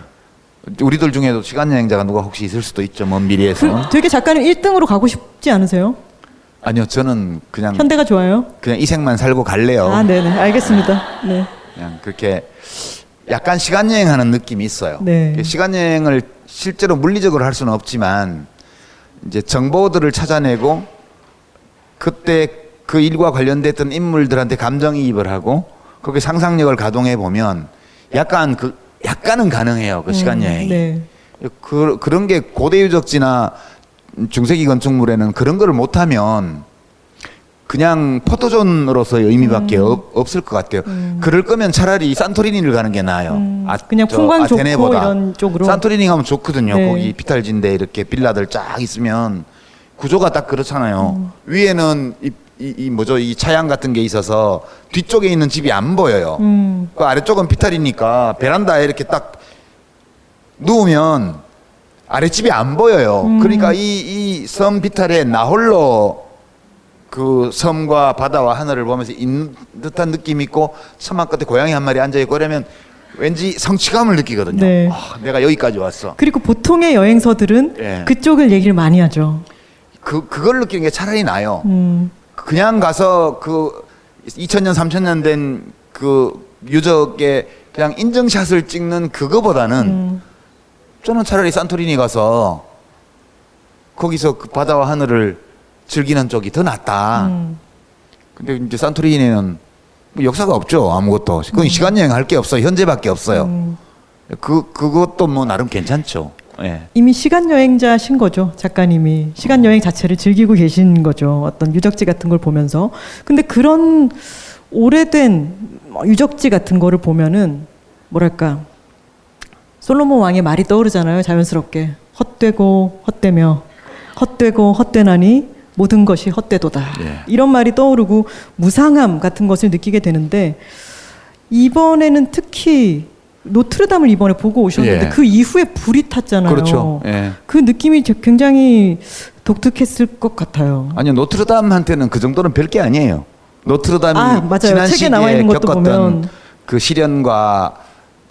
S2: 우리들 중에도 시간 여행자가 누가 혹시 있을 수도 있죠. 먼 미래에서.
S1: 그, 되게 작가님 1등으로 가고 싶지 않으세요?
S2: 아니요, 저는 그냥
S1: 현대가 좋아요.
S2: 그냥 이 생만 살고 갈래요.
S1: 아, 네 네, 알겠습니다. 네.
S2: 그냥 그렇게 약간 시간 여행하는 느낌이 있어요. 네. 시간 여행을 실제로 물리적으로 할 수는 없지만 이제 정보들을 찾아내고 그때 그 일과 관련됐던 인물들한테 감정이입을 하고 거기 상상력을 가동해 보면 약간 그 약간은 가능해요 그 시간 음, 여행이 네. 그 그런 게 고대 유적지나 중세기 건축물에는 그런 거를 못하면 그냥 포토존으로서의 의미밖에 음. 없, 없을 것 같아요. 음. 그럴 거면 차라리 산토리니를 가는 게 나아요. 음.
S1: 아, 그냥 풍광 좋고 이런 쪽으로.
S2: 산토리니 가면 좋거든요. 네. 거기 비탈진데 이렇게 빌라들 쫙 있으면 구조가 딱 그렇잖아요. 음. 위에는 이, 이, 이, 뭐죠 이 차양 같은 게 있어서 뒤쪽에 있는 집이 안 보여요. 음. 그 아래쪽은 비탈이니까 베란다에 이렇게 딱 누우면 아랫집이 안 보여요. 음. 그러니까 이 이 섬 비탈에 나 홀로 그 섬과 바다와 하늘을 보면서 있는 듯한 느낌이 있고 섬한 끝에 고양이 한 마리 앉아 있고 그러면 왠지 성취감을 느끼거든요. 네. 아, 내가 여기까지 왔어.
S1: 그리고 보통의 여행서들은 네. 그쪽을 얘기를 많이 하죠.
S2: 그 그걸 느끼는 게 차라리 나요. 음. 그냥 가서 그 2000년 3000년 된 그 유적에 그냥 인증샷을 찍는 그거보다는 음. 저는 차라리 산토리니 가서 거기서 그 바다와 하늘을 즐기는 쪽이 더 낫다. 음. 근데 이제 산토리니는 뭐 역사가 없죠 아무것도. 그건 음. 시간 여행 할 게 없어요. 현재밖에 없어요. 음. 그 그것도 뭐 나름 괜찮죠. 예.
S1: 이미 시간 여행자신 거죠 작가님이 시간 여행 자체를 즐기고 계신 거죠 어떤 유적지 같은 걸 보면서 근데 그런 오래된 뭐 유적지 같은 거를 보면은 뭐랄까 솔로몬 왕의 말이 떠오르잖아요 자연스럽게 헛되고 헛되며 헛되고 헛되나니 모든 것이 헛되도다. 예. 이런 말이 떠오르고 무상함 같은 것을 느끼게 되는데 이번에는 특히 노트르담을 이번에 보고 오셨는데 예. 그 이후에 불이 탔잖아요.
S2: 그렇죠. 예.
S1: 그 느낌이 굉장히 독특했을 것 같아요.
S2: 아니요, 노트르담한테는 그 정도는 별게 아니에요. 노트르담이 아, 지난 시기에 겪었던 보면. 그 시련과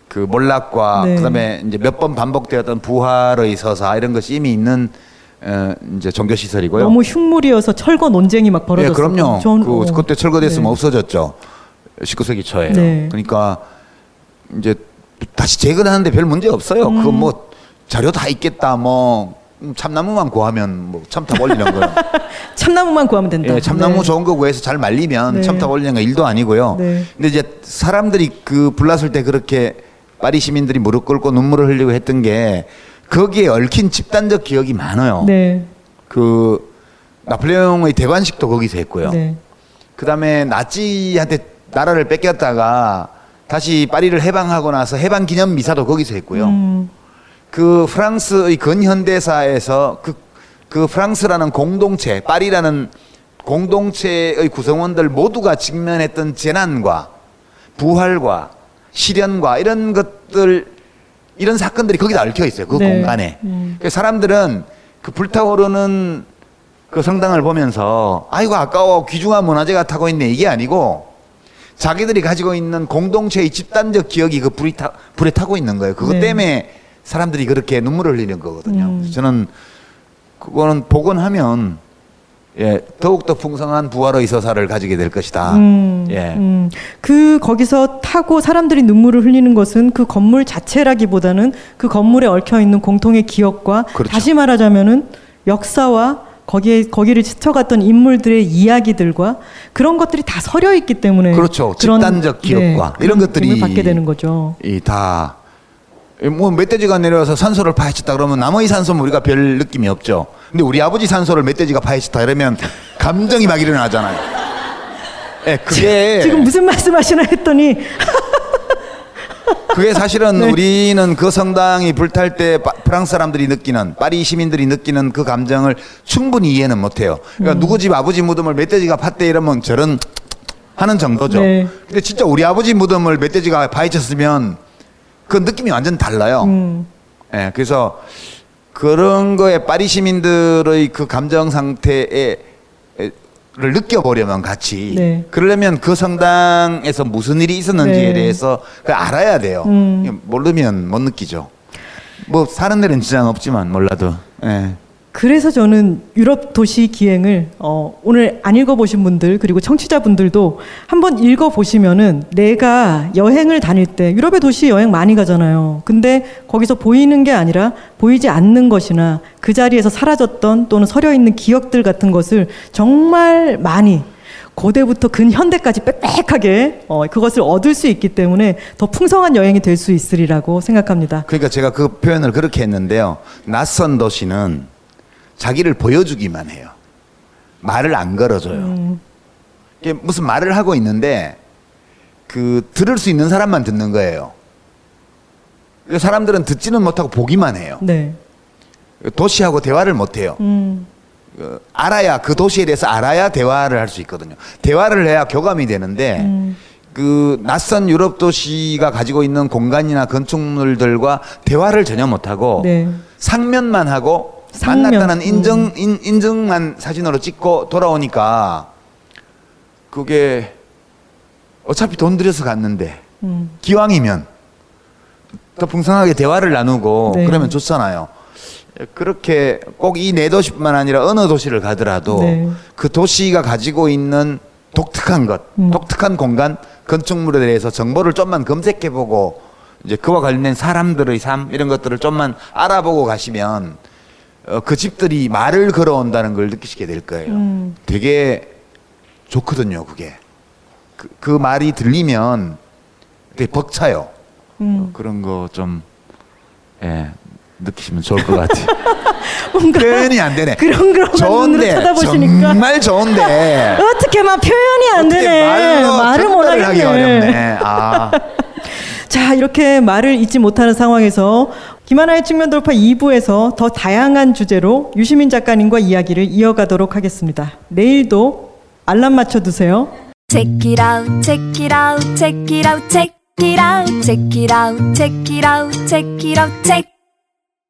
S2: 그 몰락과 네. 그다음에 이제 몇 번 반복되었던 부활의 서사 이런 것이 이미 있는 에, 이제 종교 시설이고요.
S1: 너무 흉물이어서 철거 논쟁이 막 벌어졌어요. 예,
S2: 그럼요. 전, 그, 어. 그때 철거됐으면 네. 없어졌죠. 19세기 초에. 네. 그러니까 이제 다시 재건하는데 별 문제 없어요. 음. 그뭐 자료 다 있겠다. 뭐 참나무만 구하면 뭐 첨탑 올리는 거요.
S1: 참나무만 구하면 된다.
S2: 예, 참나무 네. 좋은 거 구해서 잘 말리면 네. 첨탑 올리는 거 일도 아니고요. 네. 근데 이제 사람들이 그 불났을 때 그렇게 파리 시민들이 무릎 꿇고 눈물을 흘리고 했던 게 거기에 얽힌 집단적 기억이 많아요. 네. 그 나폴레옹의 대관식도 거기서 했고요. 네. 그다음에 나치한테 나라를 뺏겼다가 다시 파리를 해방하고 나서 해방 기념 미사도 거기서 했고요. 음. 그 프랑스의 근현대사에서 그, 그 프랑스라는 공동체, 파리라는 공동체의 구성원들 모두가 직면했던 재난과 부활과 시련과 이런 것들 이런 사건들이 거기다 얽혀 있어요. 그 네. 공간에. 음. 사람들은 그 불타오르는 그 성당을 보면서 아이고 아까워 귀중한 문화재가 타고 있네 이게 아니고 자기들이 가지고 있는 공동체의 집단적 기억이 그 불이 타, 불에 타고 있는 거예요. 그것 네. 때문에 사람들이 그렇게 눈물을 흘리는 거거든요. 음. 저는 그거는 복원하면 예, 더욱더 풍성한 부활의 서사를 가지게 될 것이다. 음, 예. 음.
S1: 그 거기서 타고 사람들이 눈물을 흘리는 것은 그 건물 자체라기보다는 그 건물에 얽혀 있는 공통의 기억과 그렇죠. 다시 말하자면은 역사와 거기에 거기를 스쳐갔던 인물들의 이야기들과 그런 것들이 다 서려 있기 때문에
S2: 그렇죠. 집단적 기억과 네, 이런 것들이
S1: 받게 되는 거죠.
S2: 이다 뭐 멧돼지가 내려와서 산소를 파헤쳤다 그러면 나머지 산소는 우리가 별 느낌이 없죠. 근데 우리 아버지 산소를 멧돼지가 파헤쳤다 이러면 감정이 막 일어나잖아요. 예, 네, 그게
S1: 지금 무슨 말씀하시나 했더니
S2: 그게 사실은 네. 우리는 그 성당이 불탈 때 프랑스 사람들이 느끼는 파리 시민들이 느끼는 그 감정을 충분히 이해는 못해요. 그러니까 음. 누구 집 아버지 무덤을 멧돼지가 팠대 이러면 저런 하는 정도죠. 네. 근데 진짜 우리 아버지 무덤을 멧돼지가 파헤쳤으면 그 느낌이 완전 달라요. 음. 예, 그래서 그런 거에 파리 시민들의 그 감정 상태에 를 느껴보려면 같이 네. 그러려면 그 성당에서 무슨 일이 있었는지에 네. 대해서 알아야 돼요. 음. 모르면 못 느끼죠. 뭐 사는 데는 지장 없지만 몰라도. 예.
S1: 그래서 저는 유럽 도시 기행을 어, 오늘 안 읽어보신 분들 그리고 청취자분들도 한번 읽어보시면은 내가 여행을 다닐 때 유럽의 도시 여행 많이 가잖아요. 근데 거기서 보이는 게 아니라 보이지 않는 것이나 그 자리에서 사라졌던 또는 서려 있는 기억들 같은 것을 정말 많이 고대부터 근현대까지 빽빽하게 어, 그것을 얻을 수 있기 때문에 더 풍성한 여행이 될 수 있으리라고 생각합니다.
S2: 그러니까 제가 그 표현을 그렇게 했는데요. 낯선 도시는 자기를 보여주기만 해요. 말을 안 걸어줘요. 음. 무슨 말을 하고 있는데 그 들을 수 있는 사람만 듣는 거예요. 사람들은 듣지는 못하고 보기만 해요. 네. 도시하고 대화를 못 해요. 음. 그 알아야 그 도시에 대해서 알아야 대화를 할 수 있거든요. 대화를 해야 교감이 되는데 음. 그 낯선 유럽 도시가 가지고 있는 공간이나 건축물들과 대화를 전혀 못 하고 네. 상면만 하고 만났다는 인정 음. 인, 인증만 사진으로 찍고 돌아오니까 그게 어차피 돈 들여서 갔는데 음. 기왕이면 더 풍성하게 대화를 나누고 네. 그러면 좋잖아요. 그렇게 꼭이네 도시뿐만 아니라 어느 도시를 가더라도 네. 그 도시가 가지고 있는 독특한 것, 음. 독특한 공간, 건축물에 대해서 정보를 좀만 검색해보고 이제 그와 관련된 사람들의 삶 이런 것들을 좀만 알아보고 가시면 어, 그 집들이 말을 걸어온다는 걸 느끼시게 될 거예요. 음. 되게 좋거든요, 그게. 그, 그 말이 들리면 되게 벅차요. 음. 어, 그런 거 좀, 예, 느끼시면 좋을 것 같아요. 표현이 안 되네.
S1: 그런 그런 좋은데 쳐다보시니까
S2: 정말 좋은데
S1: 어떻게 막 표현이 안 되네.
S2: 말을 못 하겠네. 어렵네. 아.
S1: 자, 이렇게 말을 잊지 못하는 상황에서 김하나의 측면 돌파 2부에서 더 다양한 주제로 유시민 작가님과 이야기를 이어가도록 하겠습니다. 내일도 알람 맞춰 두세요. Check it out, check it out, check it out, check it out, check it out, check it out, check it out, check.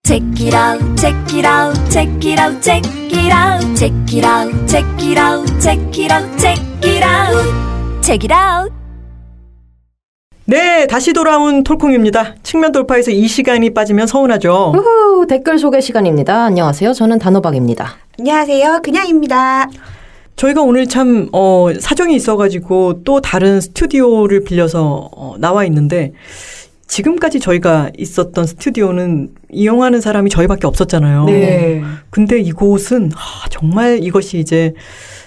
S1: Check it out, check it out, check it out, check it out, check it out, check it out, check it out, check it out, check it out. 네, 다시 돌아온 톨콩입니다. 측면 돌파에서 이 시간이 빠지면 서운하죠.
S3: 우후, 댓글 소개 시간입니다. 안녕하세요. 저는 단호박입니다.
S4: 안녕하세요. 그냥입니다.
S1: 저희가 오늘 참, 어, 사정이 있어가지고 또 다른 스튜디오를 빌려서 어, 나와 있는데 지금까지 저희가 있었던 스튜디오는 이용하는 사람이 저희밖에 없었잖아요. 네. 근데 이곳은 아, 정말 이것이 이제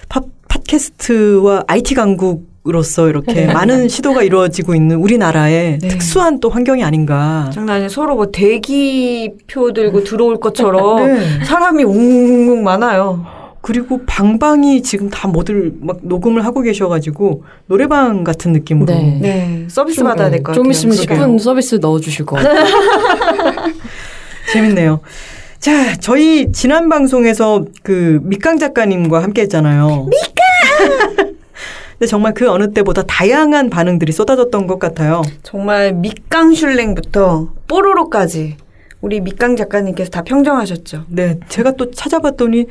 S1: 팟, 팟캐스트와 IT 강국 으로서 이렇게 네. 많은 시도가 이루어지고 있는 우리나라의 네. 특수한 또 환경이 아닌가.
S4: 장난 아니 서로 뭐 대기표 들고 들어올 것처럼 네. 사람이 웅웅 많아요.
S1: 그리고 방방이 지금 다 모두 막 녹음을 하고 계셔가지고 노래방 같은 느낌으로.
S4: 네. 네. 서비스 좀, 받아야 될 것 같아요.
S3: 좀 있으면 10분 서비스 넣어주실 것 같아요.
S1: 재밌네요. 자, 저희 지난 방송에서 그 밑강 작가님과 함께 했잖아요.
S4: 밑강!
S1: 근데 정말 그 어느 때보다 다양한 반응들이 쏟아졌던 것 같아요.
S4: 정말 밑강슐랭부터 뽀로로까지 우리 밑강 작가님께서 다 평정하셨죠.
S1: 네, 제가 또 찾아봤더니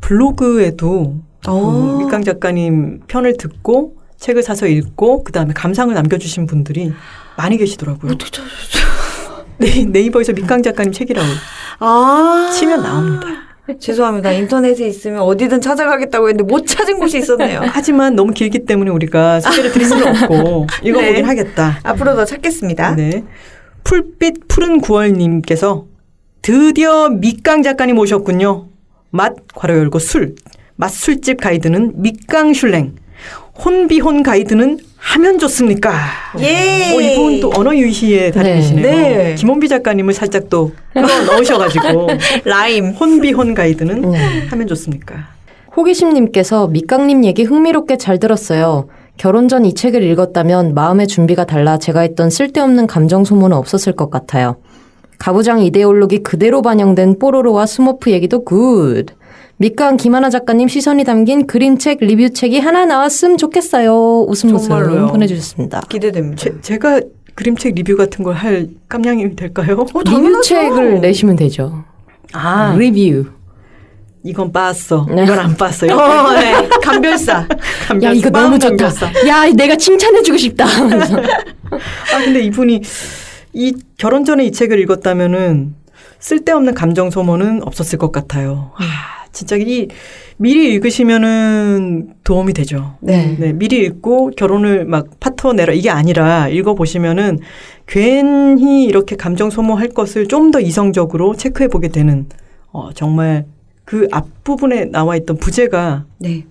S1: 블로그에도 그 어. 밑강 작가님 편을 듣고 책을 사서 읽고 그 다음에 감상을 남겨주신 분들이 많이 계시더라고요. 네, 네이버에서 밑강 작가님 책이라고 아~ 치면 나옵니다.
S4: 죄송합니다. 인터넷에 있으면 어디든 찾아가겠다고 했는데 못 찾은 곳이 있었네요.
S1: 하지만 너무 길기 때문에 우리가 소개를 드릴 수는 없고 읽어보긴 네. 하겠다.
S4: 앞으로 더 찾겠습니다.
S1: 네. 풀빛 푸른 9월님께서 드디어 밑강 작가님 오셨군요. 맛 괄호 열고 술 맛술집 가이드는 밑강 슐랭 혼비혼 가이드는 하면 좋습니까?
S4: 예.
S1: 어, 이분 또 언어 유희의 달인이시네요. 네. 네. 김혼비 작가님을 살짝 또 넣으셔가지고
S4: rhyme
S1: 혼비혼 가이드는 음. 하면 좋습니까?
S3: 호기심님께서 미깡님 얘기 흥미롭게 잘 들었어요. 결혼 전 이 책을 읽었다면 마음의 준비가 달라 제가 했던 쓸데없는 감정 소모는 없었을 것 같아요. 가부장 이데올로기 그대로 반영된 뽀로로와 스머프 얘기도 good. 밑강 김하나 작가님 시선이 담긴 그림책 리뷰책이 하나 나왔으면 좋겠어요. 웃음 웃음 보내주셨습니다.
S4: 기대됩니다.
S1: 제, 가 그림책 리뷰 같은 걸 할 깜냥이 될까요?
S3: 어, 리뷰책을 내시면 되죠. 아 리뷰.
S1: 이건 봤어. 네. 이건 안 봤어.
S4: 어, 네. 감별사.
S3: 감별사. 야 이거 너무 좋다. 감별사. 야 내가 칭찬해주고 싶다. 아
S1: 근데 이분이 이 결혼 전에 이 책을 읽었다면은 쓸데없는 감정 소모는 없었을 것 같아요. 음. 아, 진짜 이 미리 읽으시면은 도움이 되죠. 네. 네. 미리 읽고 결혼을 막 파토 내라 이게 아니라 읽어 보시면은 괜히 이렇게 감정 소모할 것을 좀 더 이성적으로 체크해 보게 되는 어 정말 그 앞부분에 나와 있던 부제가 네.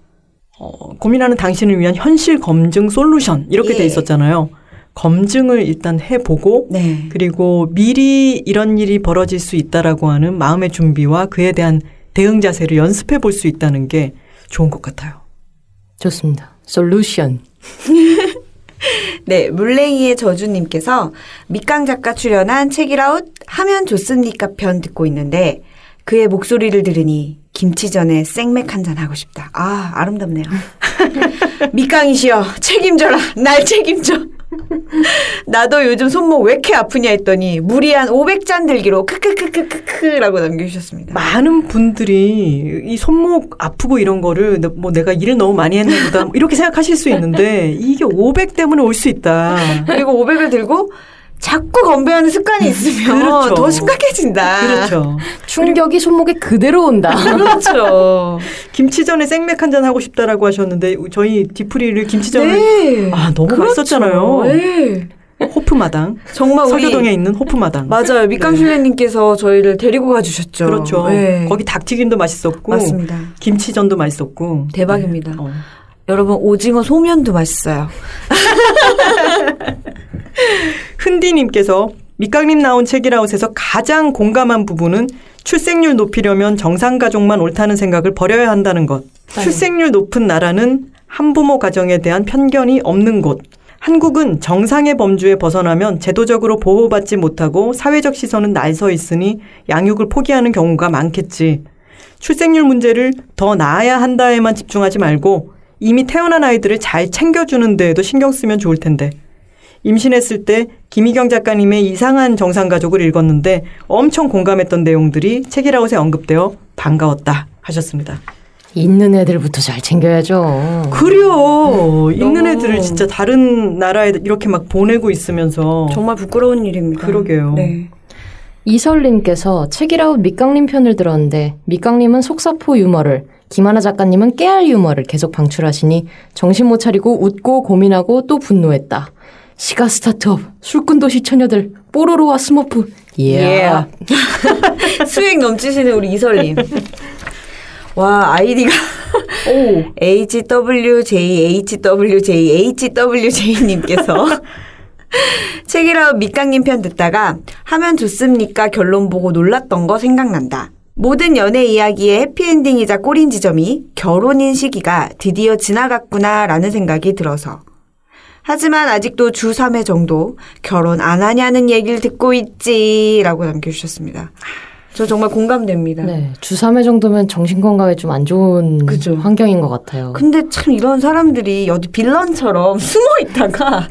S1: 어, 고민하는 당신을 위한 현실 검증 솔루션 이렇게 예. 돼 있었잖아요. 검증을 일단 해보고 네. 그리고 미리 이런 일이 벌어질 수 있다라고 하는 마음의 준비와 그에 대한 대응 자세를 연습해 볼 수 있다는 게 좋은 것 같아요.
S3: 좋습니다. 솔루션.
S4: 네, 물랭이의 저주님께서 밑강 작가 출연한 책이라웃 하면 좋습니까 편 듣고 있는데 그의 목소리를 들으니 김치전에 생맥 한 잔 하고 싶다. 아, 아름답네요. 밑강이시여, 책임져라. 날 책임져. 나도 요즘 손목 왜 이렇게 아프냐 했더니 무리한 500잔 들기로 크크크크크크라고 남겨주셨습니다.
S1: 많은 분들이 이 손목 아프고 이런 거를 뭐 내가 일을 너무 많이 했나 보다 뭐 이렇게 생각하실 수 있는데 이게 500 때문에 올 수 있다.
S4: 그리고 500을 들고 자꾸 건배하는 습관이 있으면 그렇죠. 더 심각해진다.
S1: 그렇죠.
S3: 충격이 손목에 그대로 온다.
S4: 그렇죠.
S1: 김치전에 생맥 한 잔 하고 싶다라고 하셨는데 저희 디프리를 김치전을 네. 아 너무 그렇죠. 맛있었잖아요. 네. 호프마당. 정말 서교동에 있는 호프마당.
S4: 맞아요. 밑강실례님께서 네. 저희를 데리고 가주셨죠.
S1: 그렇죠. 네. 거기 닭튀김도 맛있었고, 맞습니다. 김치전도 맛있었고.
S4: 대박입니다. 네. 어. 여러분 오징어 소면도 맛있어요.
S1: 흔디님께서 밑강림 나온 책이라웃에서 가장 공감한 부분은 출생률 높이려면 정상 가족만 옳다는 생각을 버려야 한다는 것. 네. 출생률 높은 나라는 한부모 가정에 대한 편견이 없는 곳. 한국은 정상의 범주에 벗어나면 제도적으로 보호받지 못하고 사회적 시선은 날서 있으니 양육을 포기하는 경우가 많겠지. 출생률 문제를 더 나아야 한다에만 집중하지 말고 이미 태어난 아이들을 잘 챙겨주는 데에도 신경 쓰면 좋을 텐데. 임신했을 때 김희경 작가님의 이상한 정상가족을 읽었는데 엄청 공감했던 내용들이 책이라웃에 언급되어 반가웠다 하셨습니다.
S3: 있는 애들부터 잘 챙겨야죠.
S1: 그래요. 음, 있는 애들을 진짜 다른 나라에 이렇게 막 보내고 있으면서
S4: 정말 부끄러운 일입니다.
S1: 그러게요. 네.
S3: 이설님께서 책이라웃 밑강림 편을 들었는데 밑강림은 속사포 유머를 김하나 작가님은 깨알 유머를 계속 방출하시니 정신 못 차리고 웃고 고민하고 또 분노했다. 시가 스타트업 술꾼 도시 처녀들 뽀로로와 스머프 예. Yeah.
S4: 수익 넘치시는 우리 이설님. 와 아이디가 오. HWJ HWJ HWJ님께서 책이라 밑강님 편 듣다가 하면 좋습니까 결론 보고 놀랐던 거 생각난다. 모든 연애 이야기의 해피엔딩이자 꼬린 지점이 결혼인 시기가 드디어 지나갔구나 라는 생각이 들어서. 하지만 아직도 주 3회 정도 결혼 안 하냐는 얘기를 듣고 있지 라고 남겨주셨습니다. 저 정말 공감됩니다.
S3: 네. 주 3회 정도면 정신건강에 좀 안 좋은 그죠. 환경인 것 같아요.
S4: 근데 참 이런 사람들이 어디 빌런처럼 숨어 있다가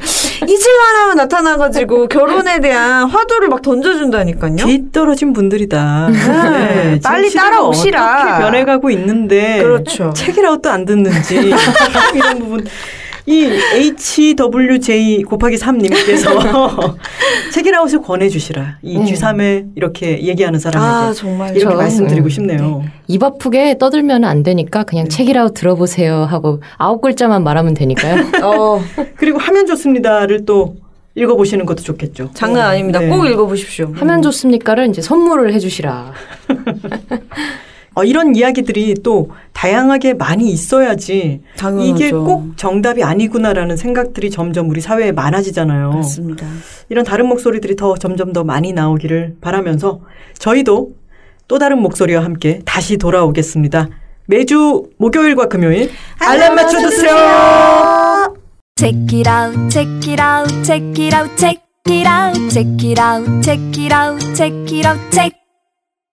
S4: 잊을만 하면 나타나가지고 결혼에 대한 화두를 막 던져준다니까요.
S1: 뒤떨어진 분들이다.
S4: 네. 빨리 따라오시라.
S1: 어떻게 변해가고 있는데.
S4: 그렇죠.
S1: 책이라고 또 안 듣는지. 이런 부분. 이 HWJ 곱하기 3님께서 책이라웃을 권해주시라. 이 음. G3에 이렇게 얘기하는 사람에게. 아, 정말. 이렇게 말씀드리고 음. 싶네요. 네.
S3: 입 아프게 떠들면 안 되니까 그냥 네. 책이라웃 들어보세요 하고 아홉 글자만 말하면 되니까요. 어.
S1: 그리고 하면 좋습니다를 또 읽어보시는 것도 좋겠죠.
S4: 장난 아닙니다. 네. 꼭 읽어보십시오.
S3: 하면 좋습니까를 이제 선물을 해주시라.
S1: 어, 이런 이야기들이 또 다양하게 많이 있어야지 당연하죠. 이게 꼭 정답이 아니구나라는 생각들이 점점 우리 사회에 많아지잖아요.
S4: 맞습니다.
S1: 이런 다른 목소리들이 더 점점 더 많이 나오기를 바라면서 저희도 또 다른 목소리와 함께 다시 돌아오겠습니다. 매주 목요일과 금요일 알람 맞춰 주세요. Check it out, check it out, check it out, check it out, check it out, check it out, check it out, check.